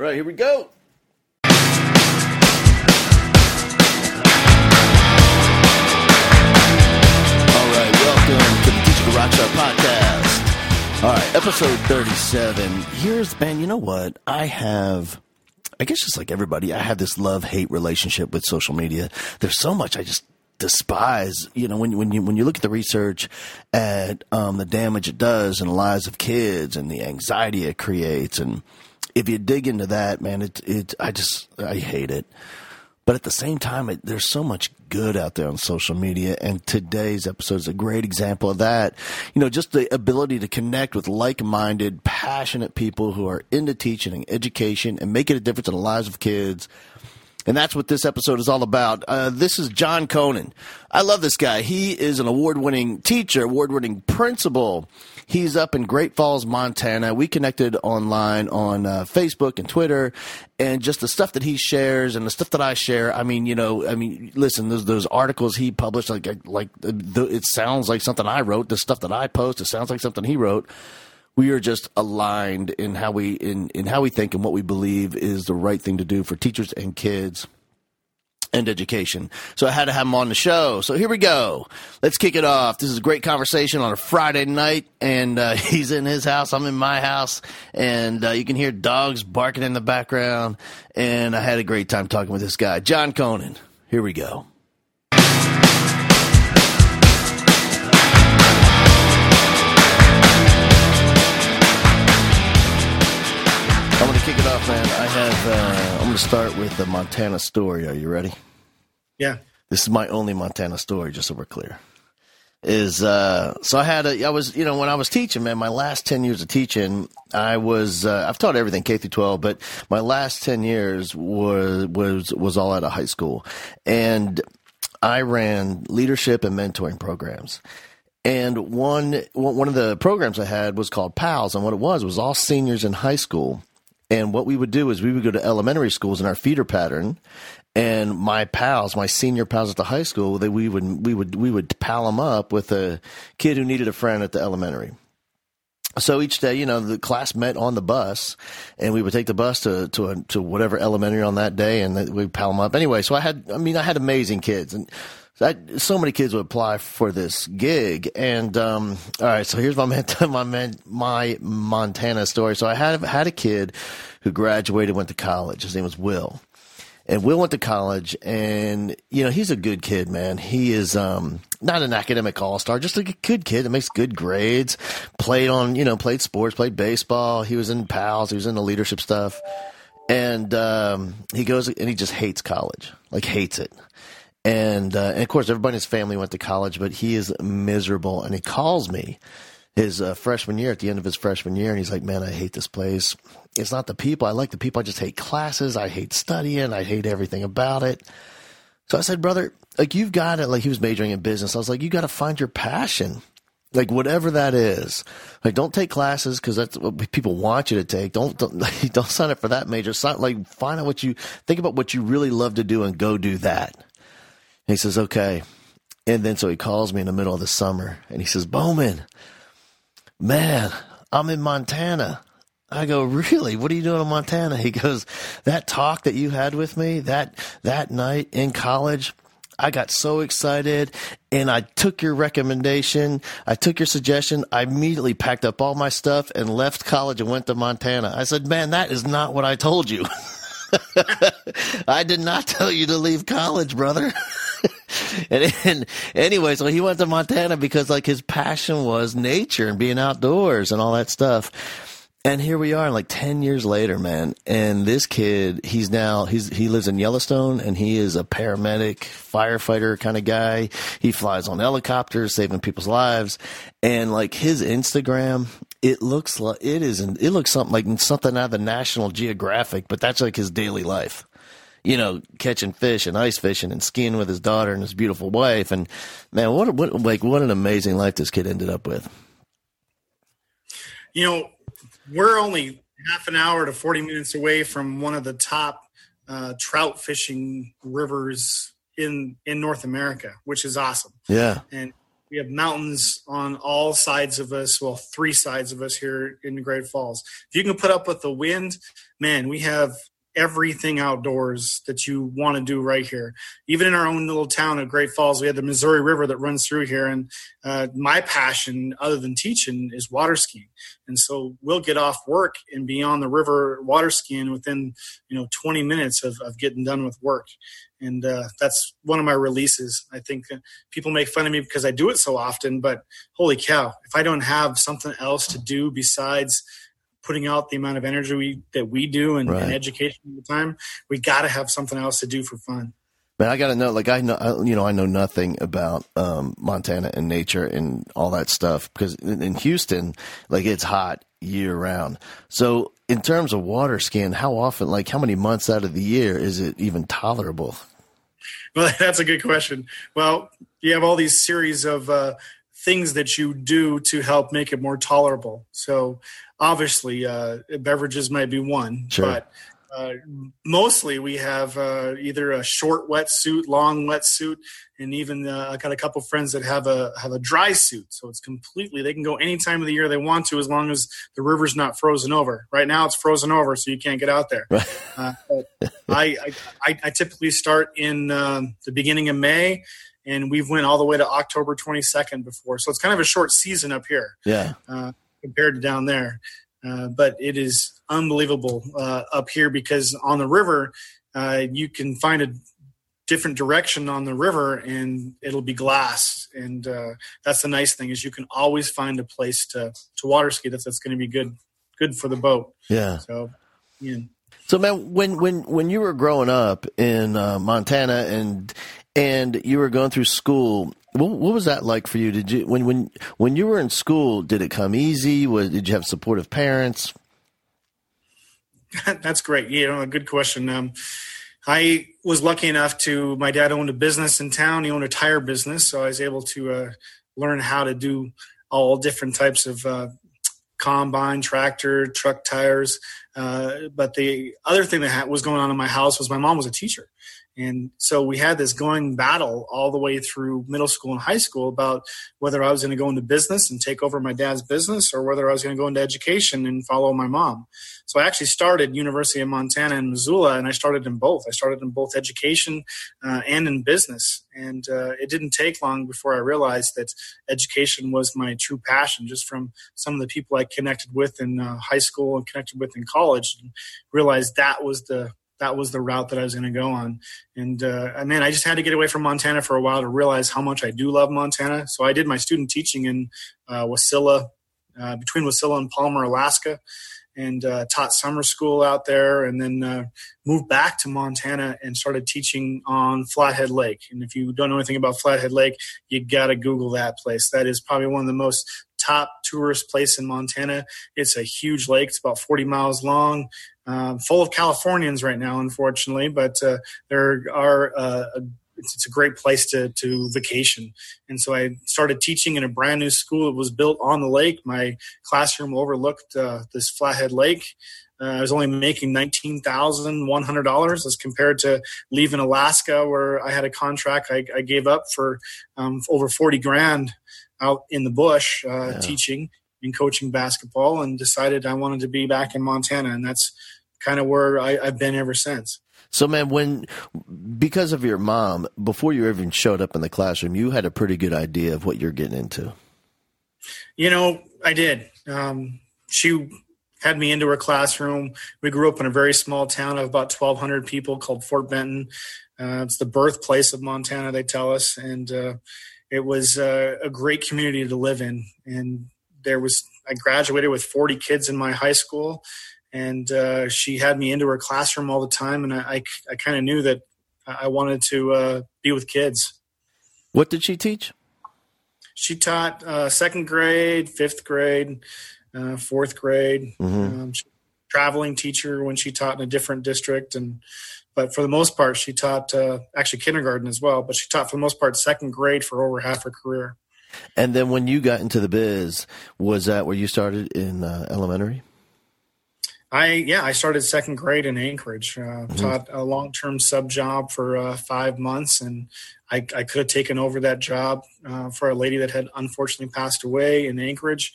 All right, here we go. All right, welcome to the Teaching Rockstar podcast. All right, episode 37. Here's, man, you know what? I have, I guess just like everybody, I have this love hate relationship with social media. There's so much I just despise. You know, when, when you, when you look at the research at um, the damage it does in the lives of kids and the anxiety it creates. And if you dig into that, man, it, it, I just, I hate it. But at the same time, it, there's so much good out there on social media, and today's episode is a great example of that. You know, just the ability to connect with like-minded, passionate people who are into teaching and education and making a difference in the lives of kids. And that's what this episode is all about. Uh, this is John Conan. I love this guy. He is an award winning teacher, award winning principal. He's up in Great Falls, Montana. We connected online on uh, Facebook and Twitter, and just the stuff that he shares and the stuff that I share. I mean, you know, I mean, listen, those those articles he published, like like the, it sounds like something I wrote. The stuff that I post, it sounds like something he wrote we are just aligned in how we in, in how we think and what we believe is the right thing to do for teachers and kids and education. So I had to have him on the show. So here we go. Let's kick it off. This is a great conversation on a Friday night, and uh, he's in his house. I'm in my house, and uh, you can hear dogs barking in the background. And I had a great time talking with this guy, John Conan. Here we go. I'm going to kick it off, man. I have. Uh, start with the Montana story. Are you ready? Yeah. This is my only Montana story, just so we're clear. Is uh, so I had a. I was you know when I was teaching, man. My last ten years of teaching, I was. Uh, I've taught everything K through twelve, but my last ten years was was was all out of high school, and I ran leadership and mentoring programs. And one one of the programs I had was called PALS, and what it was was all seniors in high school and what we would do is we would go to elementary schools in our feeder pattern, and my pals, my senior pals at the high school, they we would we would we would pal them up with a kid who needed a friend at the elementary. So each day, you know, the class met on the bus, and we would take the bus to to to whatever elementary on that day, and we'd pal them up. Anyway, so I had, I mean, I had amazing kids, and I, so many kids would apply for this gig. And um, all right, so here's my my my Montana story. So I had had a kid who graduated, went to college. His name was Will, and Will went to college, and you know he's a good kid, man. He is um, not an academic all star, just a good kid that makes good grades. Played on, you know, played sports, played baseball. He was in pals. He was in the leadership stuff. And um, he goes and he just hates college, like hates it and, uh, and of course, everybody in his family went to college, but he is miserable. And he calls me his uh, freshman year, at the end of his freshman year, and he's like, "Man, I hate this place. It's not the people. I like the people. I just hate classes. I hate studying. I hate everything about it." So I said, "Brother, like you've got it. Like he was majoring in business. I was like, you got to find your passion." like whatever that is like don't take classes because that's what people want you to take don't don't, don't sign up for that major sign, like find out what you think about what you really love to do and go do that he says, okay. And then so he calls me in the middle of the summer and he says, Bowman, man, I'm in Montana. I go, really? What are you doing in Montana? He goes, that talk that you had with me that, that night in college, I got so excited and I took your recommendation. I took your suggestion. I immediately packed up all my stuff and left college and went to Montana. I said, man, that is not what I told you. I did not tell you to leave college, brother. and, and anyway, so he went to Montana because like his passion was nature and being outdoors and all that stuff. And here we are, like ten years later, man. And this kid, he's now he's he lives in Yellowstone, and he is a paramedic, firefighter kind of guy. He flies on helicopters, saving people's lives. And like his Instagram, it looks like it is, it looks something like something out of the National Geographic, but that's like his daily life you know, catching fish and ice fishing and skiing with his daughter and his beautiful wife. And man, what, what like what an amazing life this kid ended up with. You know, we're only half an hour to 40 minutes away from one of the top uh, trout fishing rivers in in North America, which is awesome. Yeah. And we have mountains on all sides of us. Well, three sides of us here in Great Falls. If you can put up with the wind, man, we have everything outdoors that you want to do right here. Even in our own little town of Great Falls, we have the Missouri River that runs through here. And uh, my passion, other than teaching, is water skiing. And so we'll get off work and be on the river water skiing within you know 20 minutes of, of getting done with work. And uh, that's one of my releases. I think people make fun of me because I do it so often, but holy cow, if I don't have something else to do besides putting out the amount of energy we, that we do and, right. and education all the time, we got to have something else to do for fun. Man, I got to know, like I know, you know, I know nothing about um, Montana and nature and all that stuff because in, in Houston, like it's hot year round. So, in terms of water skiing, how often, like how many months out of the year is it even tolerable? Well, that's a good question. Well, you have all these series of uh, things that you do to help make it more tolerable. So, obviously uh, beverages might be one, sure. but uh, mostly we have uh, either a short wetsuit, long wetsuit, and even uh, I got a couple friends that have a have a dry suit. So it's completely they can go any time of the year they want to as long as the river's not frozen over. Right now it's frozen over, so you can't get out there. Uh, I, I, I typically start in um, the beginning of May. And we've went all the way to October 22nd before, so it's kind of a short season up here. Yeah uh, compared to down there. Uh, but it is unbelievable uh, up here because on the river, uh, you can find a different direction on the river and it'll be glass. And uh, that's the nice thing is you can always find a place to, to water ski that's, that's going to be good, good for the boat. Yeah. So, yeah. So man, when when when you were growing up in uh, Montana and and you were going through school, what, what, was that like for you? Did you when when when you were in school? Did it come easy? Was, did you have supportive parents? That's great. You know, good question. Um, I was lucky enough to. My dad owned a business in town. He owned a tire business, so I was able to uh, learn how to do all different types of uh, combine, tractor, truck tires. Uh, but the other thing that was going on in my house was my mom was a teacher. And so we had this going battle all the way through middle school and high school about whether I was going to go into business and take over my dad's business or whether I was going to go into education and follow my mom. So I actually started University of Montana in Missoula, and I started in both. I started in both education uh, and in business. And uh, it didn't take long before I realized that education was my true passion, just from some of the people I connected with in uh, high school and connected with in college, and realized that was the that was the route that I was going to go on. And uh, man, I just had to get away from Montana for a while to realize how much I do love Montana. So I did my student teaching in uh, Wasilla, uh, between Wasilla and Palmer, Alaska, and uh, taught summer school out there. And then uh, moved back to Montana and started teaching on Flathead Lake. And if you don't know anything about Flathead Lake, you got to Google that place. That is probably one of the most top tourist place in Montana. It's a huge lake. It's about 40 miles long, um, full of Californians right now, unfortunately, but uh, there are uh, a, it's, a great place to, to vacation. And so I started teaching in a brand new school that was built on the lake. My classroom overlooked uh, this Flathead Lake. Uh, I was only making nineteen thousand one hundred dollars as compared to leaving Alaska, where I had a contract I, I gave up for um, over forty grand out in the bush uh, yeah. teaching and coaching basketball and decided I wanted to be back in Montana. And that's kind of where I, have been ever since. So, man, when because of your mom, before you even showed up in the classroom, you had a pretty good idea of what you're getting into. You know, I did. Um, she had me into her classroom. We grew up in a very small town of about 1,200 people called Fort Benton. Uh, it's the birthplace of Montana, they tell us, and uh, it was uh, a great community to live in. And there was I graduated with 40 kids in my high school, and uh, she had me into her classroom all the time, and I I, I kind of knew that I wanted to uh, be with kids. What did she teach? She taught uh, second grade, fifth grade, uh, fourth grade. Mm-hmm. Um, traveling teacher when she taught in a different district and but for the most part, she taught uh, actually kindergarten as well. But she taught for the most part second grade for over half her career. And then when you got into the biz, was that where you started in uh, elementary? I yeah, I started second grade in Anchorage. Uh, mm-hmm. Taught a long term sub job for uh, five months, and I, I, could have taken over that job uh, for a lady that had unfortunately passed away in Anchorage,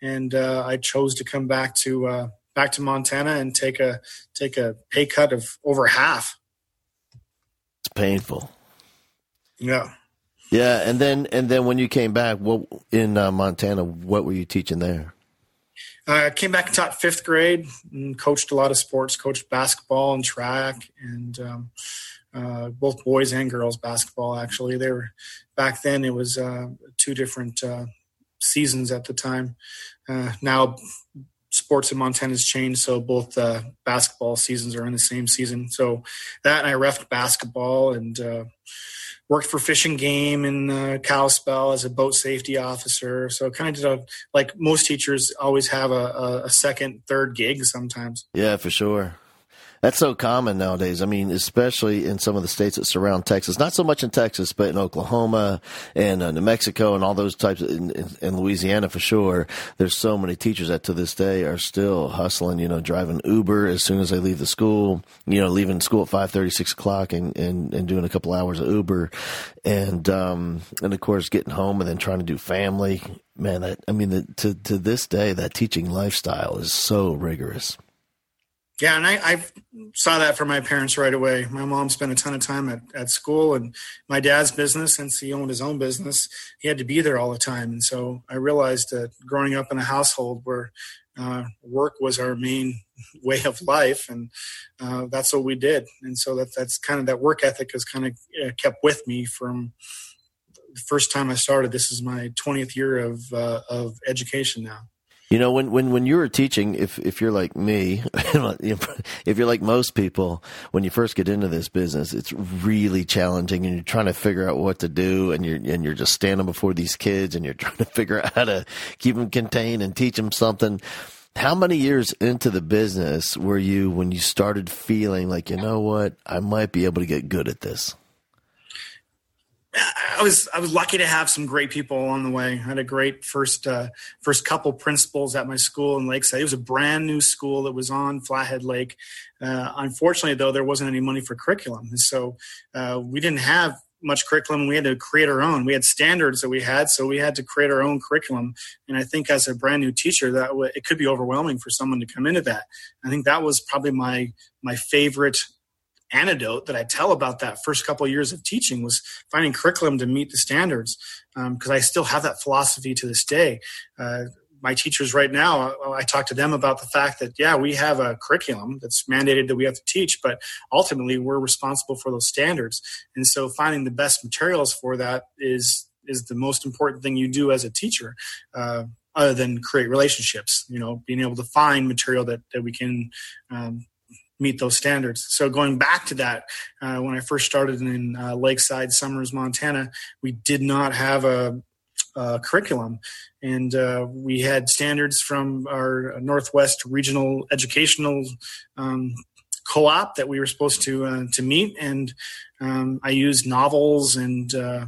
and uh, I chose to come back to uh, back to Montana and take a take a pay cut of over half. It's painful. Yeah. Yeah, and then and then when you came back, what in uh, Montana, what were you teaching there? I came back and taught fifth grade and coached a lot of sports, coached basketball and track and um, uh, both boys and girls basketball. Actually, they were back then. It was uh, two different uh, seasons at the time. Uh, now, sports in Montana has changed, so both uh, basketball seasons are in the same season. So that and I refed basketball and uh, worked for Fish and Game in uh, Kalispell as a boat safety officer. So kind of did a, like most teachers always have a, a second, third gig sometimes. Yeah, for sure. That's so common nowadays. I mean, especially in some of the states that surround Texas. Not so much in Texas, but in Oklahoma and uh, New Mexico and all those types, in, in, in, Louisiana for sure. There's so many teachers that to this day are still hustling. You know, driving Uber as soon as they leave the school. You know, leaving school at five thirty, six o'clock, and, and and doing a couple hours of Uber, and um and of course getting home and then trying to do family. Man, that I mean, the, to to this day, that teaching lifestyle is so rigorous. Yeah, and I, I, saw that from my parents right away. My mom spent a ton of time at, at school, and my dad's business, since he owned his own business, he had to be there all the time. And so I realized that growing up in a household where uh, work was our main way of life, and uh, that's what we did. And so that that's kind of that work ethic has kind of uh, kept with me from the first time I started. This is my 20th year of uh, of education now. You know, when, when, when you were teaching, if, if you're like me, if you're like most people, when you first get into this business, it's really challenging and you're trying to figure out what to do and you're, and you're just standing before these kids and you're trying to figure out how to keep them contained and teach them something. How many years into the business were you when you started feeling like, you know what, I might be able to get good at this? I was I was lucky to have some great people along the way. I had a great first uh, first couple principals at my school in Lakeside. It was a brand new school that was on Flathead Lake. Uh, unfortunately, though, there wasn't any money for curriculum, and so uh, we didn't have much curriculum. We had to create our own. We had standards that we had, so we had to create our own curriculum. And I think as a brand new teacher, that w- it could be overwhelming for someone to come into that. I think that was probably my my favorite anecdote that I tell about that first couple of years of teaching was finding curriculum to meet the standards because um, I still have that philosophy to this day. Uh, my teachers right now, I talk to them about the fact that, yeah, we have a curriculum that's mandated that we have to teach, but ultimately we're responsible for those standards. And so finding the best materials for that is, is the most important thing you do as a teacher. Uh, other than create relationships, you know, being able to find material that, that we can um, meet those standards. So going back to that, uh, when I first started in uh, Lakeside Somers, Montana, we did not have a, a curriculum, and uh, we had standards from our Northwest Regional Educational um, Co-op that we were supposed to uh, to meet, and um, I used novels, and uh,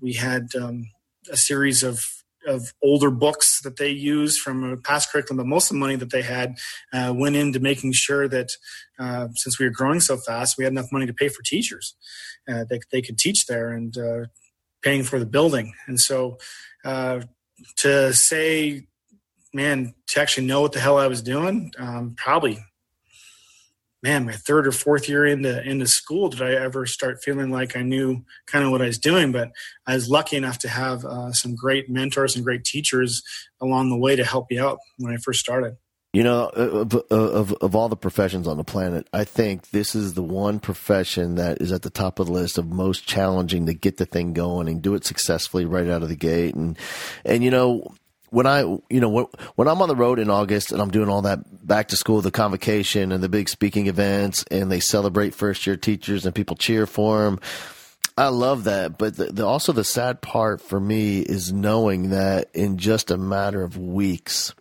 we had um, a series of of older books that they used from a past curriculum, but most of the money that they had uh, went into making sure that uh, since we were growing so fast, we had enough money to pay for teachers uh, that they could teach there and uh, paying for the building. And so uh, to say, man, to actually know what the hell I was doing, um, probably man, my third or fourth year into into school, did I ever start feeling like I knew kind of what I was doing? But I was lucky enough to have uh, some great mentors and great teachers along the way to help me out when I first started. You know, of, of, of all the professions on the planet, I think this is the one profession that is at the top of the list of most challenging to get the thing going and do it successfully right out of the gate. And and you know, when I, you know, when, I'm on the road in August and I'm doing all that back to school, the convocation and the big speaking events, and they celebrate first year teachers and people cheer for them. I love that, but the, the, also the sad part for me is knowing that in just a matter of weeks,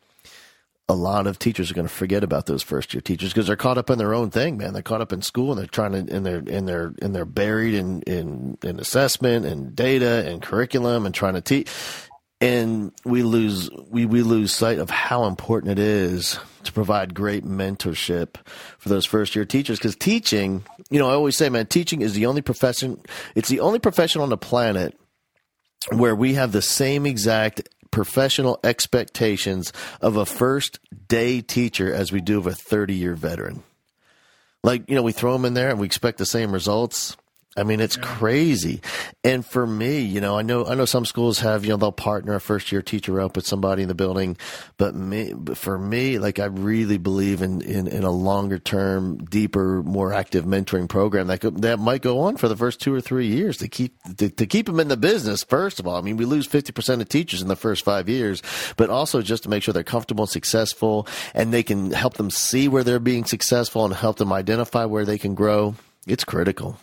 a lot of teachers are going to forget about those first year teachers because they're caught up in their own thing, man. They're caught up in school and they're trying to, and they're, and they're, and they're buried in, in, in assessment and data and curriculum and trying to teach and we lose we, we lose sight of how important it is to provide great mentorship for those first year teachers. Because teaching you know i always say man teaching is the only profession it's the only profession on the planet where we have the same exact professional expectations of a first day teacher as we do of a 30 year veteran. Like you know we throw them in there and we expect the same results I mean, it's yeah. crazy. And for me, you know, I know, I know some schools have, you know, they'll partner a first year teacher up with somebody in the building, but me, but for me, like I really believe in, in, in a longer term, deeper, more active mentoring program that could, that might go on for the first two or three years to keep, to, to keep them in the business. First of all, I mean, we lose 50% of teachers in the first five years, but also just to make sure they're comfortable and successful and they can help them see where they're being successful and help them identify where they can grow. It's critical.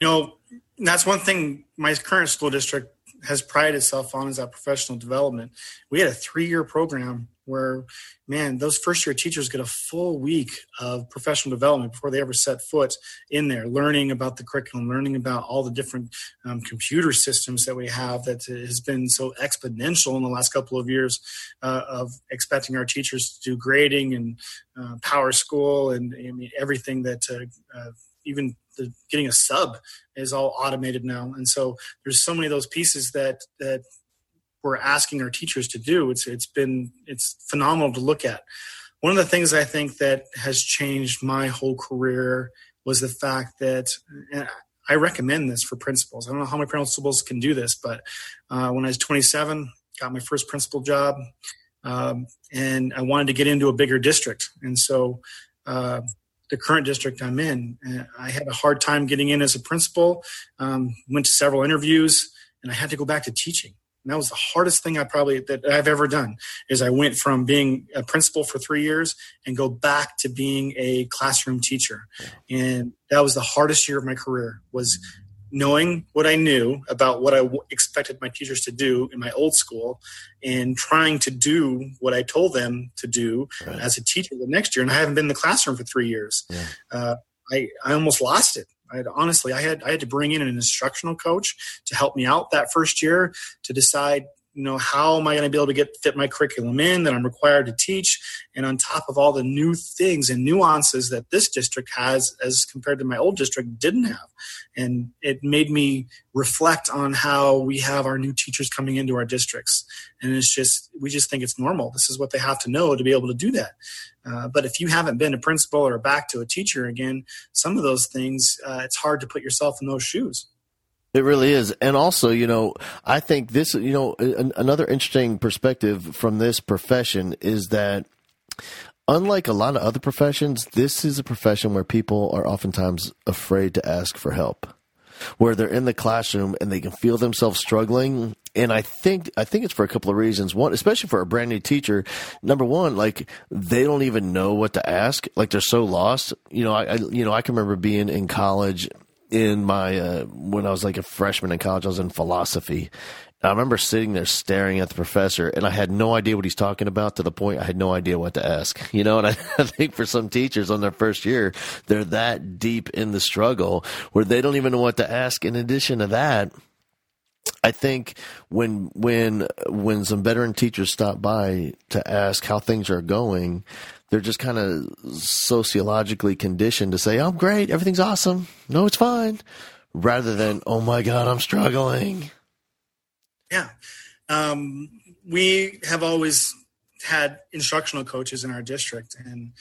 You know, that's one thing my current school district has prided itself on is that professional development. We had a three year program where, man, those first year teachers get a full week of professional development before they ever set foot in there, learning about the curriculum, learning about all the different um, computer systems that we have that has been so exponential in the last couple of years uh, of expecting our teachers to do grading and uh, PowerSchool and I mean, everything that uh, uh even the getting a sub is all automated now, and so there's so many of those pieces that that we're asking our teachers to do. It's it's been it's phenomenal to look at. One of the things I think that has changed my whole career was the fact that I recommend this for principals. I don't know how many principals can do this, but uh, when I was 27, got my first principal job, um, and I wanted to get into a bigger district, and so. Uh, the current district I'm in. I had a hard time getting in as a principal. Um, went to several interviews, and I had to go back to teaching. And that was the hardest thing I probably that I've ever done. Is I went from being a principal for three years and go back to being a classroom teacher, and that was the hardest year of my career. Was knowing what I knew about what I w- expected my teachers to do in my old school and trying to do what I told them to do right. as a teacher the next year. And I haven't been in the classroom for three years. Yeah. Uh, I, I almost lost it. I had, honestly, I had I had to bring in an instructional coach to help me out that first year to decide you know how am i going to be able to get fit my curriculum in that i'm required to teach? And on top of all the new things and nuances that this district has as compared to my old district didn't have. And it made me reflect on how we have our new teachers coming into our districts. And it's just we just think it's normal. This is what they have to know to be able to do that. Uh, but if you haven't been a principal or back to a teacher again some of those things uh, it's hard to put yourself in those shoes it really is. And also, you know, I think this, you know, an, another interesting perspective from this profession is that unlike a lot of other professions, this is a profession where people are oftentimes afraid to ask for help. Where they're in the classroom and they can feel themselves struggling and I think I think it's for a couple of reasons. One, especially for a brand new teacher, number one, like they don't even know what to ask. Like they're so lost. You know, I, I you know I can remember being in college in my uh, when I was like a freshman in college, I was in philosophy. I remember sitting there staring at the professor, and I had no idea what he's talking about. To the point, I had no idea what to ask. You know, and I, I think for some teachers on their first year, they're that deep in the struggle where they don't even know what to ask. In addition to that, I think when when when some veteran teachers stop by to ask how things are going, they're just kind of sociologically conditioned to say, "I'm oh, great, everything's awesome, no, it's fine," rather than "Oh my God, I'm struggling." Yeah, um, we have always had instructional coaches in our district, and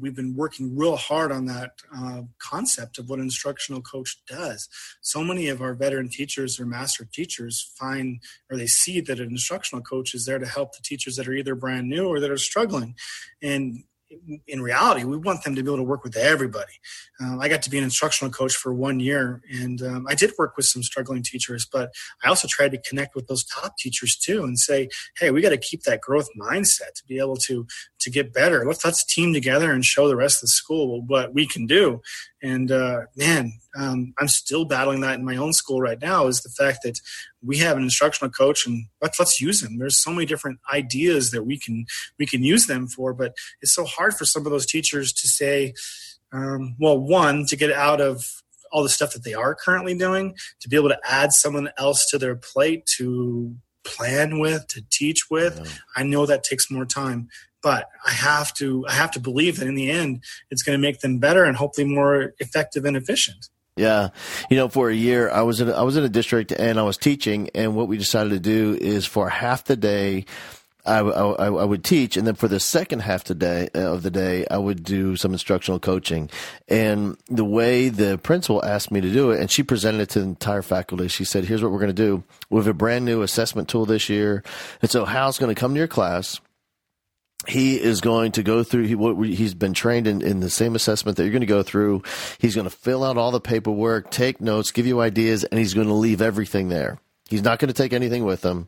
we've been working real hard on that uh, concept of what an instructional coach does. So many of our veteran teachers or master teachers find or they see that an instructional coach is there to help the teachers that are either brand new or that are struggling. And in reality, we want them to be able to work with everybody. Um, I got to be an instructional coach for one year, and um, I did work with some struggling teachers, but I also tried to connect with those top teachers too and say, hey, we got to keep that growth mindset to be able to to get better. Let's let's team together and show the rest of the school what we can do. And uh, man, um, I'm still battling that in my own school right now. Is the fact that we have an instructional coach and let's let's use them. There's so many different ideas that we can we can use them for, but it's so hard for some of those teachers to say, um, well, one to get out of all the stuff that they are currently doing to be able to add someone else to their plate to plan with, to teach with. Yeah. I know that takes more time, but I have to I have to believe that in the end it's going to make them better and hopefully more effective and efficient. Yeah, you know, for a year I was in I was in a district and I was teaching, and what we decided to do is for half the day I, I, I, would teach, and then for the second half the day, uh, of the day, I would do some instructional coaching. And the way the principal asked me to do it, and she presented it to the entire faculty. She said, "Here's what we're going to do. We have a brand new assessment tool this year, and so Hal's going to come to your class." He is going to go through he, he's been trained in, in the same assessment that you're going to go through he's going to fill out all the paperwork take notes give you ideas and he's going to leave everything there He's not going to take anything with him.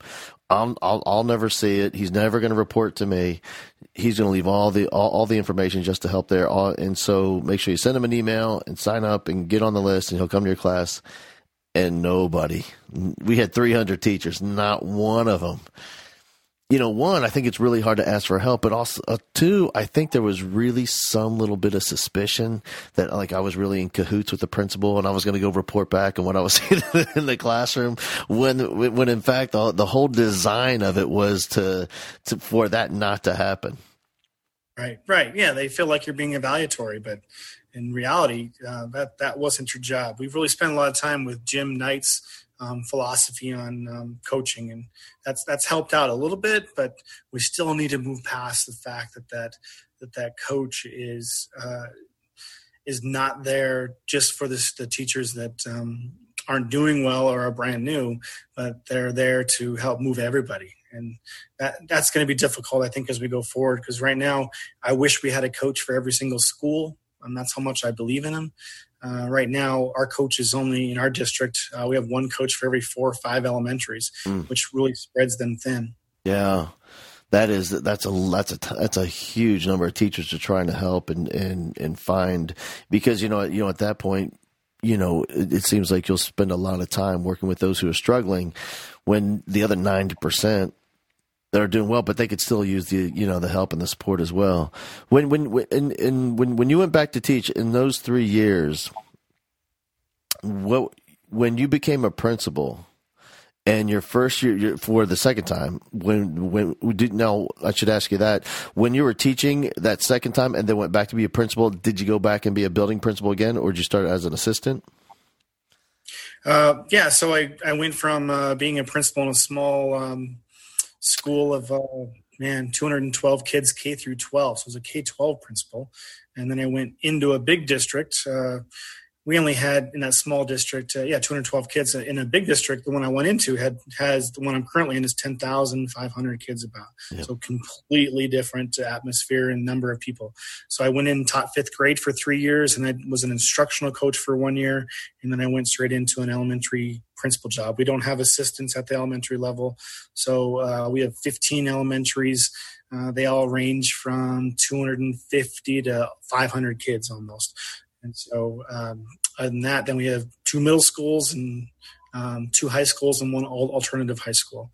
I'll, I'll, I'll never see it. He's never going to report to me. He's going to leave all the all, all the information just to help there. All, and so make sure you send him an email and sign up and get on the list, and he'll come to your class. And nobody. We had 300 teachers. Not one of them you know, one, I think it's really hard to ask for help, but also uh, two, I think there was really some little bit of suspicion that like I was really in cahoots with the principal and I was going to go report back on what I was seeing in the classroom when, when in fact the, the whole design of it was to, to, for that not to happen. Right. Right. Yeah. They feel like you're being evaluatory, but in reality, uh, that, that wasn't your job. We've really spent a lot of time with Jim Knight's um, philosophy on um, coaching, and that's that's helped out a little bit. But we still need to move past the fact that that that, that coach is uh, is not there just for this, the teachers that um, aren't doing well or are brand new, but they're there to help move everybody. And that that's going to be difficult, I think, as we go forward. Because right now, I wish we had a coach for every single school, and that's how much I believe in them. Uh, right now, our coach is only in our district. Uh, we have one coach for every four or five elementaries, mm. which really spreads them thin. Yeah, that is that's a that's a that's a huge number of teachers are trying to help and and and find because you know you know at that point you know it, it seems like you'll spend a lot of time working with those who are struggling when the other ninety percent that are doing well, but they could still use the you know the help and the support as well. When when when in, in, when when you went back to teach in those three years, what when you became a principal and your first year for the second time when when did now I should ask you that when you were teaching that second time and then went back to be a principal, did you go back and be a building principal again, or did you start as an assistant? Uh, yeah, so I, I went from uh, being a principal in a small um, school of uh, man 212 kids K through 12. So I was a K 12 principal, and then I went into a big district. Uh, we only had in that small district, uh, yeah, 212 kids. In a big district, the one I went into had has the one I'm currently in is 10,500 kids about. Yep. So completely different atmosphere and number of people. So I went in taught fifth grade for three years, and I was an instructional coach for one year, and then I went straight into an elementary principal job. We don't have assistants at the elementary level, so uh, we have 15 elementaries. Uh, they all range from 250 to 500 kids almost. And so, um, other than that, then we have two middle schools and um, two high schools and one alternative high school,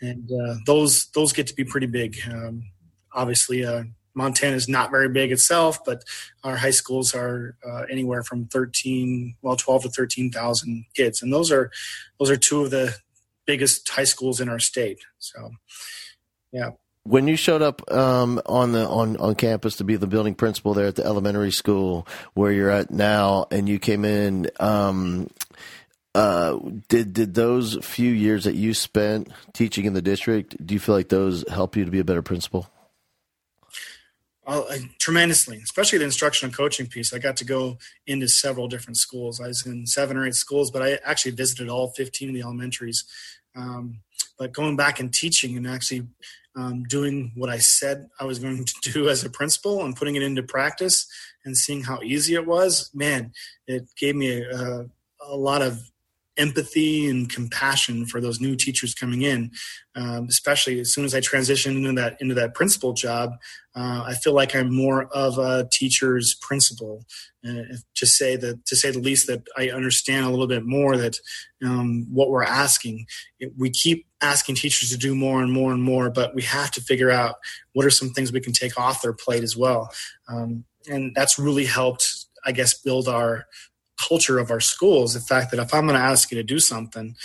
and uh, those those get to be pretty big. Um, obviously, uh, Montana is not very big itself, but our high schools are uh, anywhere from thirteen, well, twelve to thirteen thousand kids, and those are those are two of the biggest high schools in our state. So, yeah when you showed up um, on the on, on campus to be the building principal there at the elementary school where you're at now, and you came in, um, uh, did did those few years that you spent teaching in the district? Do you feel like those help you to be a better principal? Uh, tremendously, especially the instruction and coaching piece. I got to go into several different schools. I was in seven or eight schools, but I actually visited all 15 of the elementaries. Um, but going back and teaching and actually um, doing what I said I was going to do as a principal and putting it into practice and seeing how easy it was, man, it gave me a, a lot of empathy and compassion for those new teachers coming in. Um, especially as soon as I transitioned into that into that principal job, uh, I feel like I'm more of a teacher's principal. Uh, to say that, to say the least, that I understand a little bit more that um, what we're asking. We keep asking teachers to do more and more and more, but we have to figure out what are some things we can take off their plate as well. Um, and that's really helped, I guess, build our culture of our schools. The fact that if I'm going to ask you to do something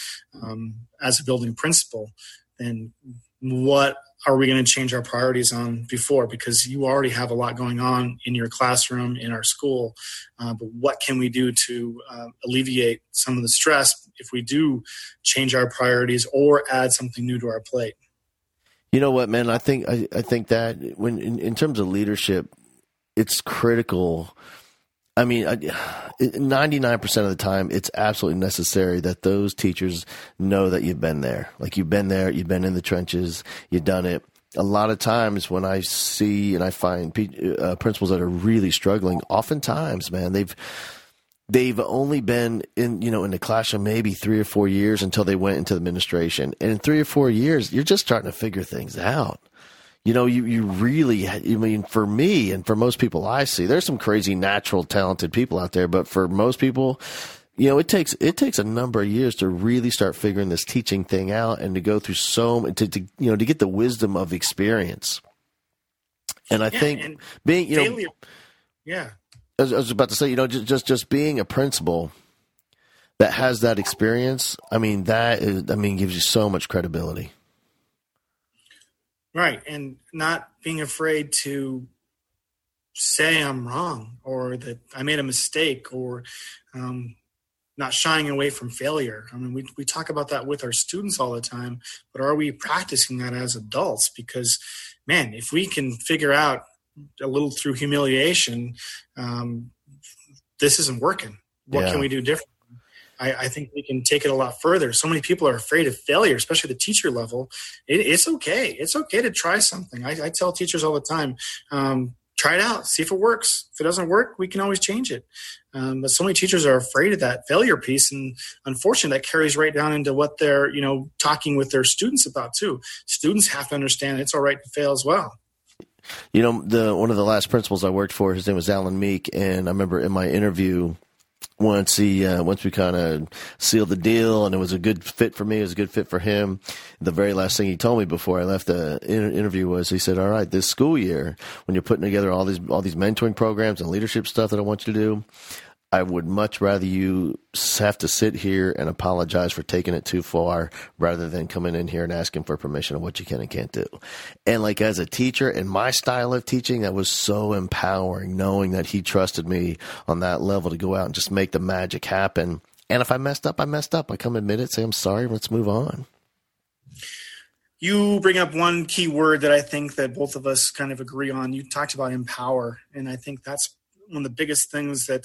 um, as a building principal, then what are we going to change our priorities on before? Because you already have a lot going on in your classroom, in our school. Uh, but what can we do to uh, alleviate some of the stress if we do change our priorities or add something new to our plate? You know what, man? I think I, I think that when in, in terms of leadership, it's critical. I mean, ninety nine percent of the time, it's absolutely necessary that those teachers know that you've been there. Like you've been there, you've been in the trenches, you've done it. A lot of times, when I see and I find uh, principals that are really struggling, oftentimes, man, they've they've only been in you know in the classroom maybe three or four years until they went into administration, and in three or four years, you're just starting to figure things out you know, you, you really, I mean, for me and for most people I see, there's some crazy natural talented people out there, but for most people, you know, it takes it takes a number of years to really start figuring this teaching thing out and to go through so to, to you know to get the wisdom of experience. And I yeah, think and being you failure. know, yeah, I was, I was about to say, you know, just just just being a principal that has that experience. I mean, that is, I mean, gives you so much credibility. Right. And not being afraid to say I'm wrong or that I made a mistake or um, not shying away from failure. I mean, we, we talk about that with our students all the time, but are we practicing that as adults? Because, man, if we can figure out a little through humiliation, um, this isn't working. What yeah. can we do different? I, I, think we can take it a lot further. So many people are afraid of failure, especially the teacher level. It, it's okay. It's okay to try something. I, I tell teachers all the time, um, try it out, see if it works. If it doesn't work, we can always change it. Um, but so many teachers are afraid of that failure piece, and unfortunately, that carries right down into what they're, you know, talking with their students about too. Students have to understand it's all right to fail as well. You know, the one of the last principals I worked for, his name was Alan Meek, and I remember in my interview once he uh, once we kind of sealed the deal and it was a good fit for me, it was a good fit for him. The very last thing he told me before I left the interview was he said, "All right, this school year, when you're putting together all these all these mentoring programs and leadership stuff that I want you to do, I would much rather you have to sit here and apologize for taking it too far rather than coming in here and asking for permission of what you can and can't do. And like as a teacher in my style of teaching, that was so empowering knowing that he trusted me on that level to go out and just make the magic happen. And if I messed up, I messed up. I come admit it, say I'm sorry, let's move on. You bring up one key word that I think that both of us kind of agree on. You talked about empower, and I think that's one of the biggest things that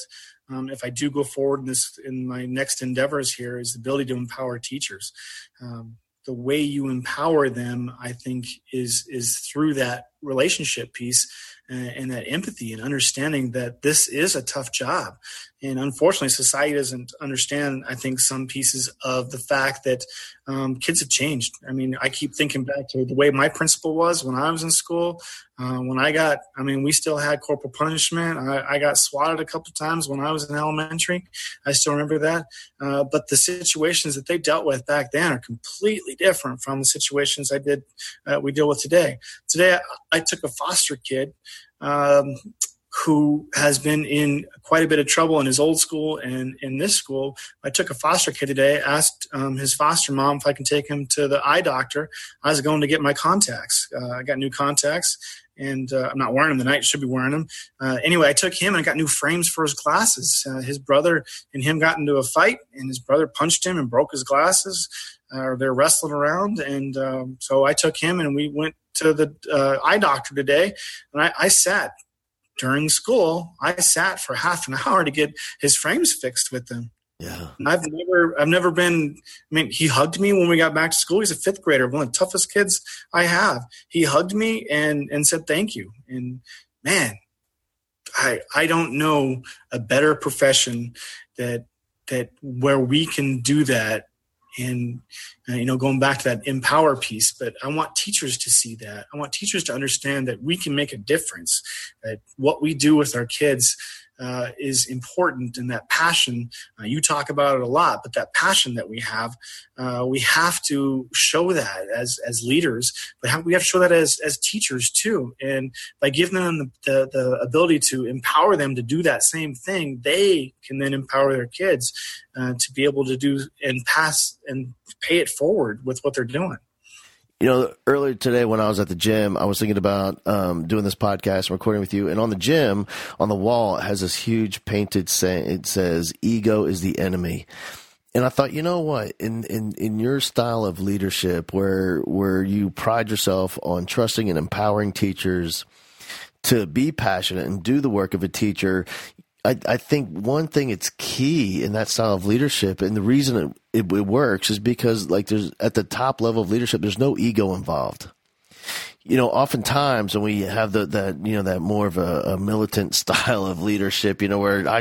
um, if I do go forward in this in my next endeavors here is the ability to empower teachers. Um, the way you empower them, I think, is is through that relationship piece and, that empathy and understanding that this is a tough job. And unfortunately, society doesn't understand, I think, some pieces of the fact that um, kids have changed. I mean, I keep thinking back to the way my principal was when I was in school. Uh, when I got, I mean, we still had corporal punishment. I, I got swatted a couple times when I was in elementary. I still remember that. Uh, but the situations that they dealt with back then are completely different from the situations I did uh, we deal with today. Today, I, I took a foster kid um, who has been in quite a bit of trouble in his old school and in this school. I took a foster kid today, asked um, his foster mom if I can take him to the eye doctor. I was going to get my contacts. Uh, I got new contacts. And uh, I'm not wearing them tonight. Should be wearing them. Uh, anyway, I took him and I got new frames for his glasses. Uh, his brother and him got into a fight, and his brother punched him and broke his glasses. Uh, they're wrestling around, and um, so I took him and we went to the uh, eye doctor today, and I, I sat during school. I sat for half an hour to get his frames fixed with them. Yeah. And I've never, I've never been. I mean, he hugged me when we got back to school. He's a fifth grader, one of the toughest kids I have. He hugged me and and said thank you. And man, I I don't know a better profession that that where we can do that and uh, you know going back to that empower piece but i want teachers to see that. I want teachers to understand that we can make a difference that what we do with our kids uh, is important and that passion uh, you talk about it a lot but that passion that we have uh, we have to show that as as leaders but have, we have to show that as as teachers too. And by giving them the, the, the, ability to empower them to do that same thing they can then empower their kids uh, to be able to do and pass and pay it forward with what they're doing You know, earlier today when I was at the gym, I was thinking about um, doing this podcast and recording with you. And on the gym, on the wall, it has this huge painted saying. It says, "Ego is the enemy." And I thought, you know what? In in in your style of leadership, where where you pride yourself on trusting and empowering teachers to be passionate and do the work of a teacher, I, I think one thing it's key in that style of leadership, and the reason it, it, it, works is because like there's at the top level of leadership, there's no ego involved. You know, oftentimes when we have the that you know that more of a, a militant style of leadership, you know, where I,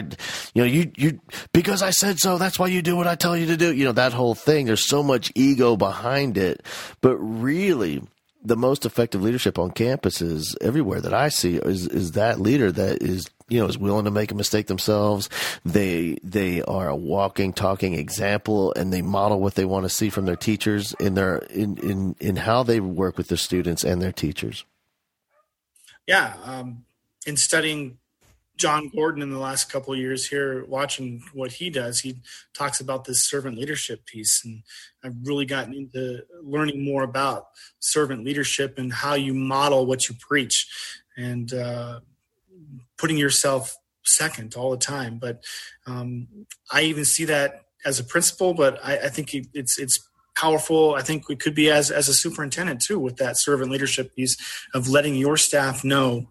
you know, you you because I said so, that's why you do what I tell you to do. You know, that whole thing. There's so much ego behind it, but really the most effective leadership on campuses everywhere that I see is is that leader that is you know is willing to make a mistake themselves. They they are a walking, talking example, and they model what they want to see from their teachers in their in in in how they work with their students and their teachers. Yeah, um, in studying Jon Gordon in the last couple of years here, watching what he does, he talks about this servant leadership piece, and I've really gotten into learning more about servant leadership and how you model what you preach, and uh, putting yourself second all the time. But um, I even see that as a principal, but I, I think it's it's powerful. I think we could be as as a superintendent too with that servant leadership piece of letting your staff know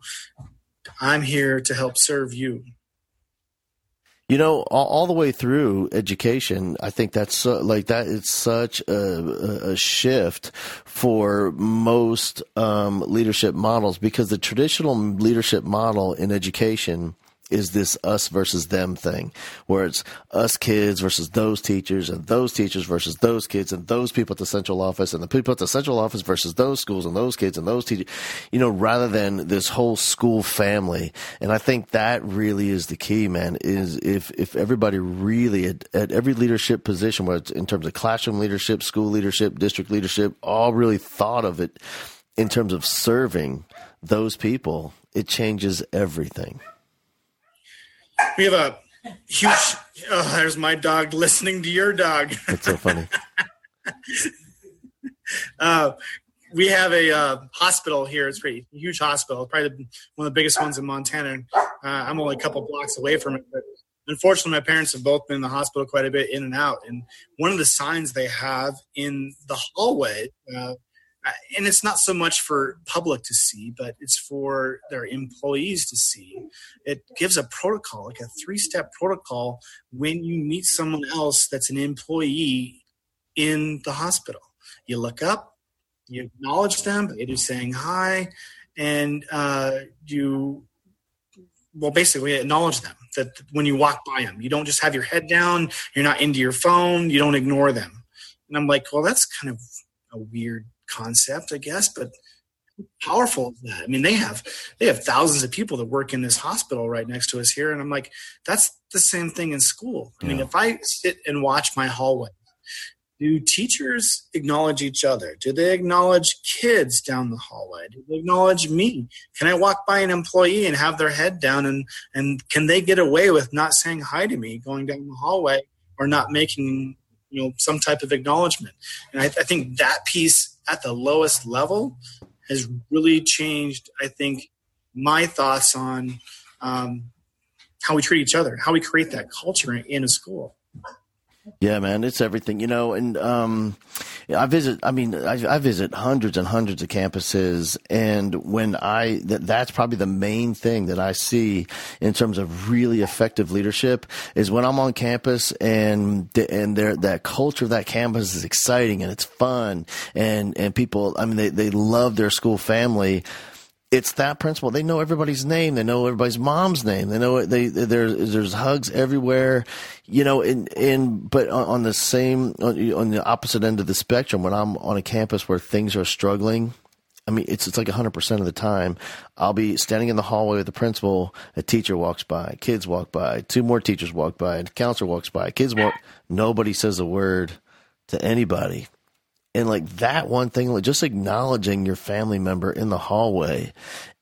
I'm here to help serve you. You know, all, all, the way through education, I think that's so, like that. It's such a, a shift for most um, leadership models because the traditional leadership model in education is this us versus them thing, where it's us kids versus those teachers and those teachers versus those kids and those people at the central office and the people at the central office versus those schools and those kids and those teachers, you know, rather than this whole school family. And I think that really is the key, man, is if, if everybody really at, at every leadership position, whether it's in terms of classroom leadership, school leadership, district leadership, all really thought of it in terms of serving those people, it changes everything. We have a huge. Oh, there's my dog listening to your dog. That's so funny. uh, we have a uh, hospital here. It's a pretty huge hospital, probably one of the biggest ones in Montana. Uh, I'm only a couple blocks away from it, but unfortunately, my parents have both been in the hospital quite a bit, in and out. And one of the signs they have in the hallway uh, and it's not so much for public to see, but it's for their employees to see. It gives a protocol, like a three step protocol, when you meet someone else that's an employee in the hospital. You look up, you acknowledge them just saying hi, and uh, you, well, basically acknowledge them that when you walk by them, you don't just have your head down, you're not into your phone, you don't ignore them. And I'm like, well, that's kind of a weird concept, I guess, but powerful is that? I mean, they have they have thousands of people that work in this hospital right next to us here, and I'm like, that's the same thing in school. I yeah. mean, if I sit and watch my hallway, do teachers acknowledge each other? Do they acknowledge kids down the hallway? Do they acknowledge me? Can I walk by an employee and have their head down and and can they get away with not saying hi to me going down the hallway or not making you know some type of acknowledgement? And I, I think that piece at the lowest level has really changed, I think, my thoughts on um, how we treat each other, how we create that culture in a school. Yeah, man, it's everything, you know. And um, I visit. I mean, I, I, visit hundreds and hundreds of campuses, and when I that, that's probably the main thing that I see in terms of really effective leadership is when I'm on campus and and there that culture of that campus is exciting and it's fun and and people. I mean, they they love their school family it's that principal. They know everybody's name. They know everybody's mom's name. They know they there's there's hugs everywhere, you know. In in but on, the same on, on, the opposite end of the spectrum, when I'm on a campus where things are struggling, I mean it's it's like 100 percent of the time, I'll be standing in the hallway with the principal. A teacher walks by, kids walk by, two more teachers walk by, and a counselor walks by, kids walk. Nobody says a word to anybody and like that one thing, like just acknowledging your family member in the hallway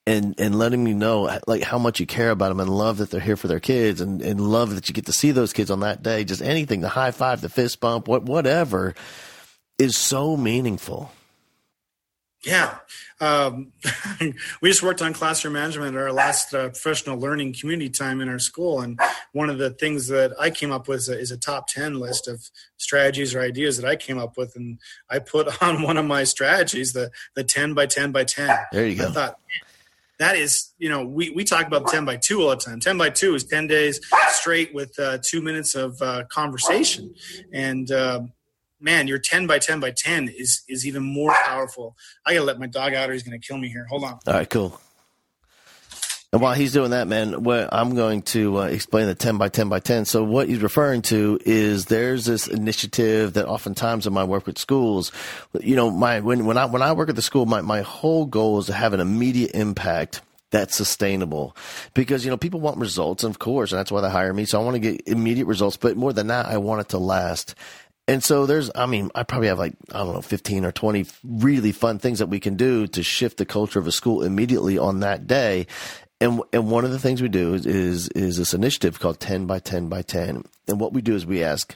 and and letting me know like how much you care about them and love that they're here for their kids and, and love that you get to see those kids on that day. Just anything, the high five, the fist bump, what whatever, is so meaningful. Yeah. Um, we just worked on classroom management at our last uh, professional learning community time in our school. And one of the things that I came up with is a, is a, top 10 list of strategies or ideas that I came up with. And I put on one of my strategies, the, the 10 by 10 by 10. There you go. I thought, that is, you know, we, we talk about 10 by 2 all the time. 10 by 2 is 10 days straight with uh, two minutes of uh, conversation. And, um, man, your 10 by 10 by 10 is is even more powerful. I gotta let my dog out or he's gonna kill me here. Hold on. All right, cool. And while he's doing that, man, I'm going to uh, explain the 10 by 10 by 10. So what he's referring to is there's this initiative that oftentimes in my work with schools, you know, my when when I when I work at the school, my my whole goal is to have an immediate impact that's sustainable because you know people want results of course and that's why they hire me so i want to get immediate results but more than that i want it to last and so there's, I mean, I probably have like, I don't know, 15 or 20 really fun things that we can do to shift the culture of a school immediately on that day. And, and one of the things we do is, is, is this initiative called 10 by 10 by 10. And what we do is we ask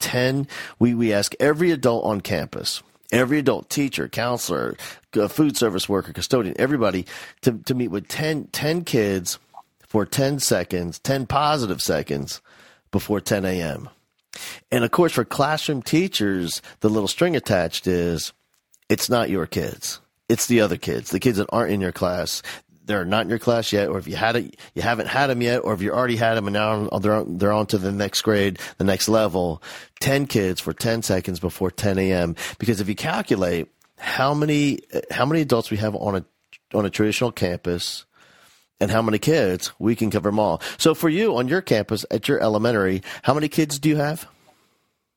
10, we, we ask every adult on campus, every adult teacher, counselor, uh, food service worker, custodian, everybody to, to meet with 10, 10 kids for 10 seconds, 10 positive seconds before 10 a.m. And of course, for classroom teachers, the little string attached is it's not your kids. It's the other kids, the kids that aren't in your class. They're not in your class yet, or if you had it, you haven't had them yet, or if you already had them and now they're on, they're on to the next grade, the next level. Ten kids for ten seconds before 10 a.m. Because if you calculate how many how many adults we have on a on a traditional campus, and how many kids, we can cover them all. So for you on your campus at your elementary, how many kids do you have?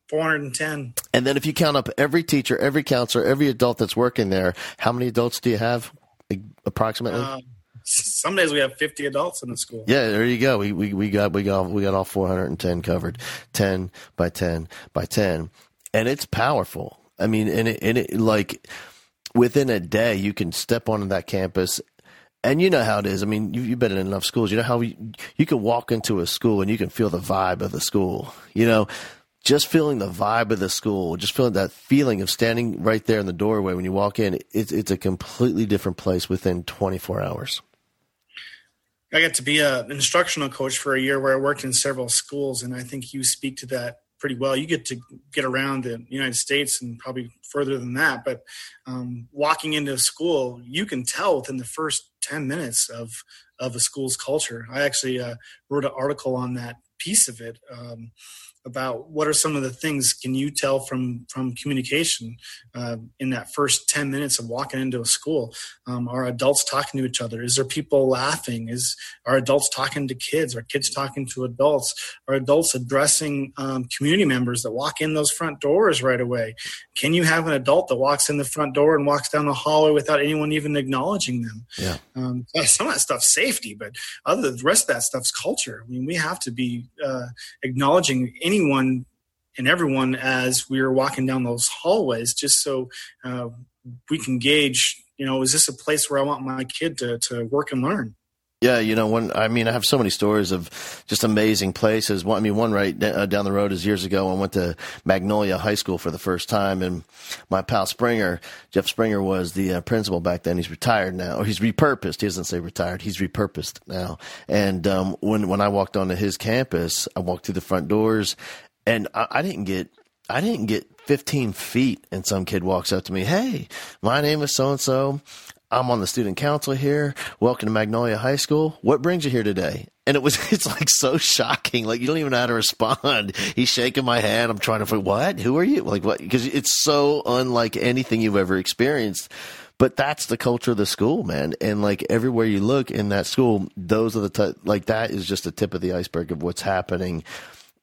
410. And then if you count up every teacher, every counselor, every adult that's working there, how many adults do you have approximately? Uh, some days we have 50 adults in the school. Yeah, there you go. We, we, we got, we got, we got all 410 covered 10 by 10 by 10. And it's powerful. I mean, and it, and it like within a day, you can step onto that campus and you know how it is. I mean, you, have been in enough schools. You know how you, you can walk into a school and you can feel the vibe of the school. You know, just feeling the vibe of the school, just feeling that feeling of standing right there in the doorway when you walk in. It's it's a completely different place within 24 hours. I got to be an instructional coach for a year where I worked in several schools, and I think you speak to that pretty well. You get to get around the United States and probably further than that, but um, walking into a school, you can tell within the first 10 minutes of, of a school's culture. I actually uh, wrote an article on that piece of it. Um, about what are some of the things can you tell from from communication uh, in that first 10 minutes of walking into a school? Um, are adults talking to each other? Is there people laughing? Is are adults talking to kids? Are kids talking to adults? Are adults addressing um, community members that walk in those front doors right away? Can you have an adult that walks in the front door and walks down the hallway without anyone even acknowledging them? Yeah. Um, some of that stuff's safety but other the rest of that stuff's culture. I mean we have to be uh, acknowledging anyone and everyone as we were walking down those hallways, just so uh, we can gauge, you know, is this a place where I want my kid to, to work and learn? Yeah, you know, when I mean, I have so many stories of just amazing places. One, I mean, one right uh, down the road is years ago. I went to Magnolia High School for the first time, and my pal Springer, Jeff Springer, was the uh, principal back then. He's retired now, or he's repurposed. He doesn't say retired; he's repurposed now. And um, when when I walked onto his campus, I walked through the front doors, and I, I didn't get I didn't get 15 feet, and some kid walks up to me, "Hey, my name is so and so. I'm on the student council here. Welcome to Magnolia High School. What brings you here today? And it was, it's like so shocking. Like you don't even know how to respond. He's shaking my hand. I'm trying to find, what? Who are you? Like what? Because it's so unlike anything you've ever experienced. But that's the culture of the school, man. And like everywhere you look in that school, those are the, t- like that is just the tip of the iceberg of what's happening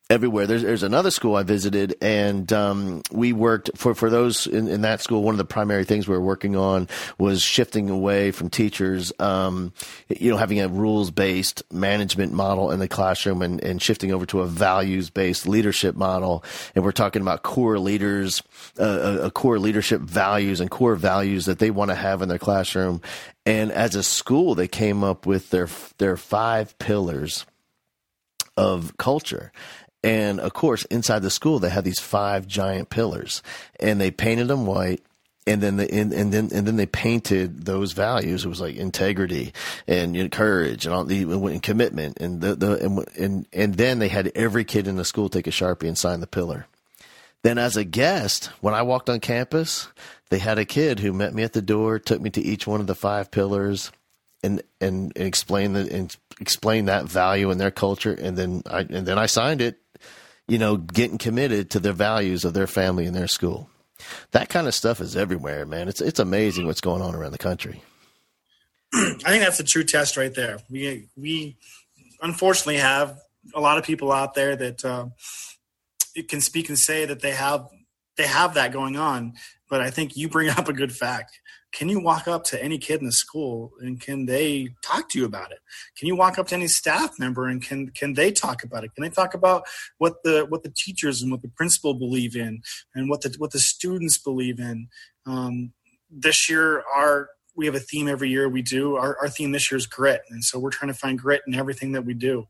everywhere. There's, there's another school I visited, and um, we worked for for those in, in, that school. One of the primary things we were working on was shifting away from teachers, um, you know, having a rules based management model in the classroom, and, and shifting over to a values based leadership model. And we're talking about core leaders, uh, a, a core leadership values and core values that they want to have in their classroom. And as a school, they came up with their their five pillars of culture. And of course, inside the school, they had these five giant pillars and they painted them white and then the and, and then and then they painted those values. It was like integrity and you know, courage and all the and commitment and the, the and, and and then they had every kid in the school take a sharpie and sign the pillar. Then, as a guest, when I walked on campus, they had a kid who met me at the door, took me to each one of the five pillars, and and, and explained the and explained that value in their culture, and then I and then I signed it. You know, getting committed to the values of their family and their school. That kind of stuff is everywhere, man. It's it's amazing what's going on around the country. I think that's a true test right there. We we unfortunately have a lot of people out there that uh, can speak and say that they have they have that going on. But I think you bring up a good fact. Can you walk up to any kid in the school and can they talk to you about it? Can you walk up to any staff member and can can they talk about it? Can they talk about what the what the teachers and what the principal believe in and what the what the students believe in? Um, this year, our we have a theme every year we do. Our, our theme this year is grit. And so we're trying to find grit in everything that we do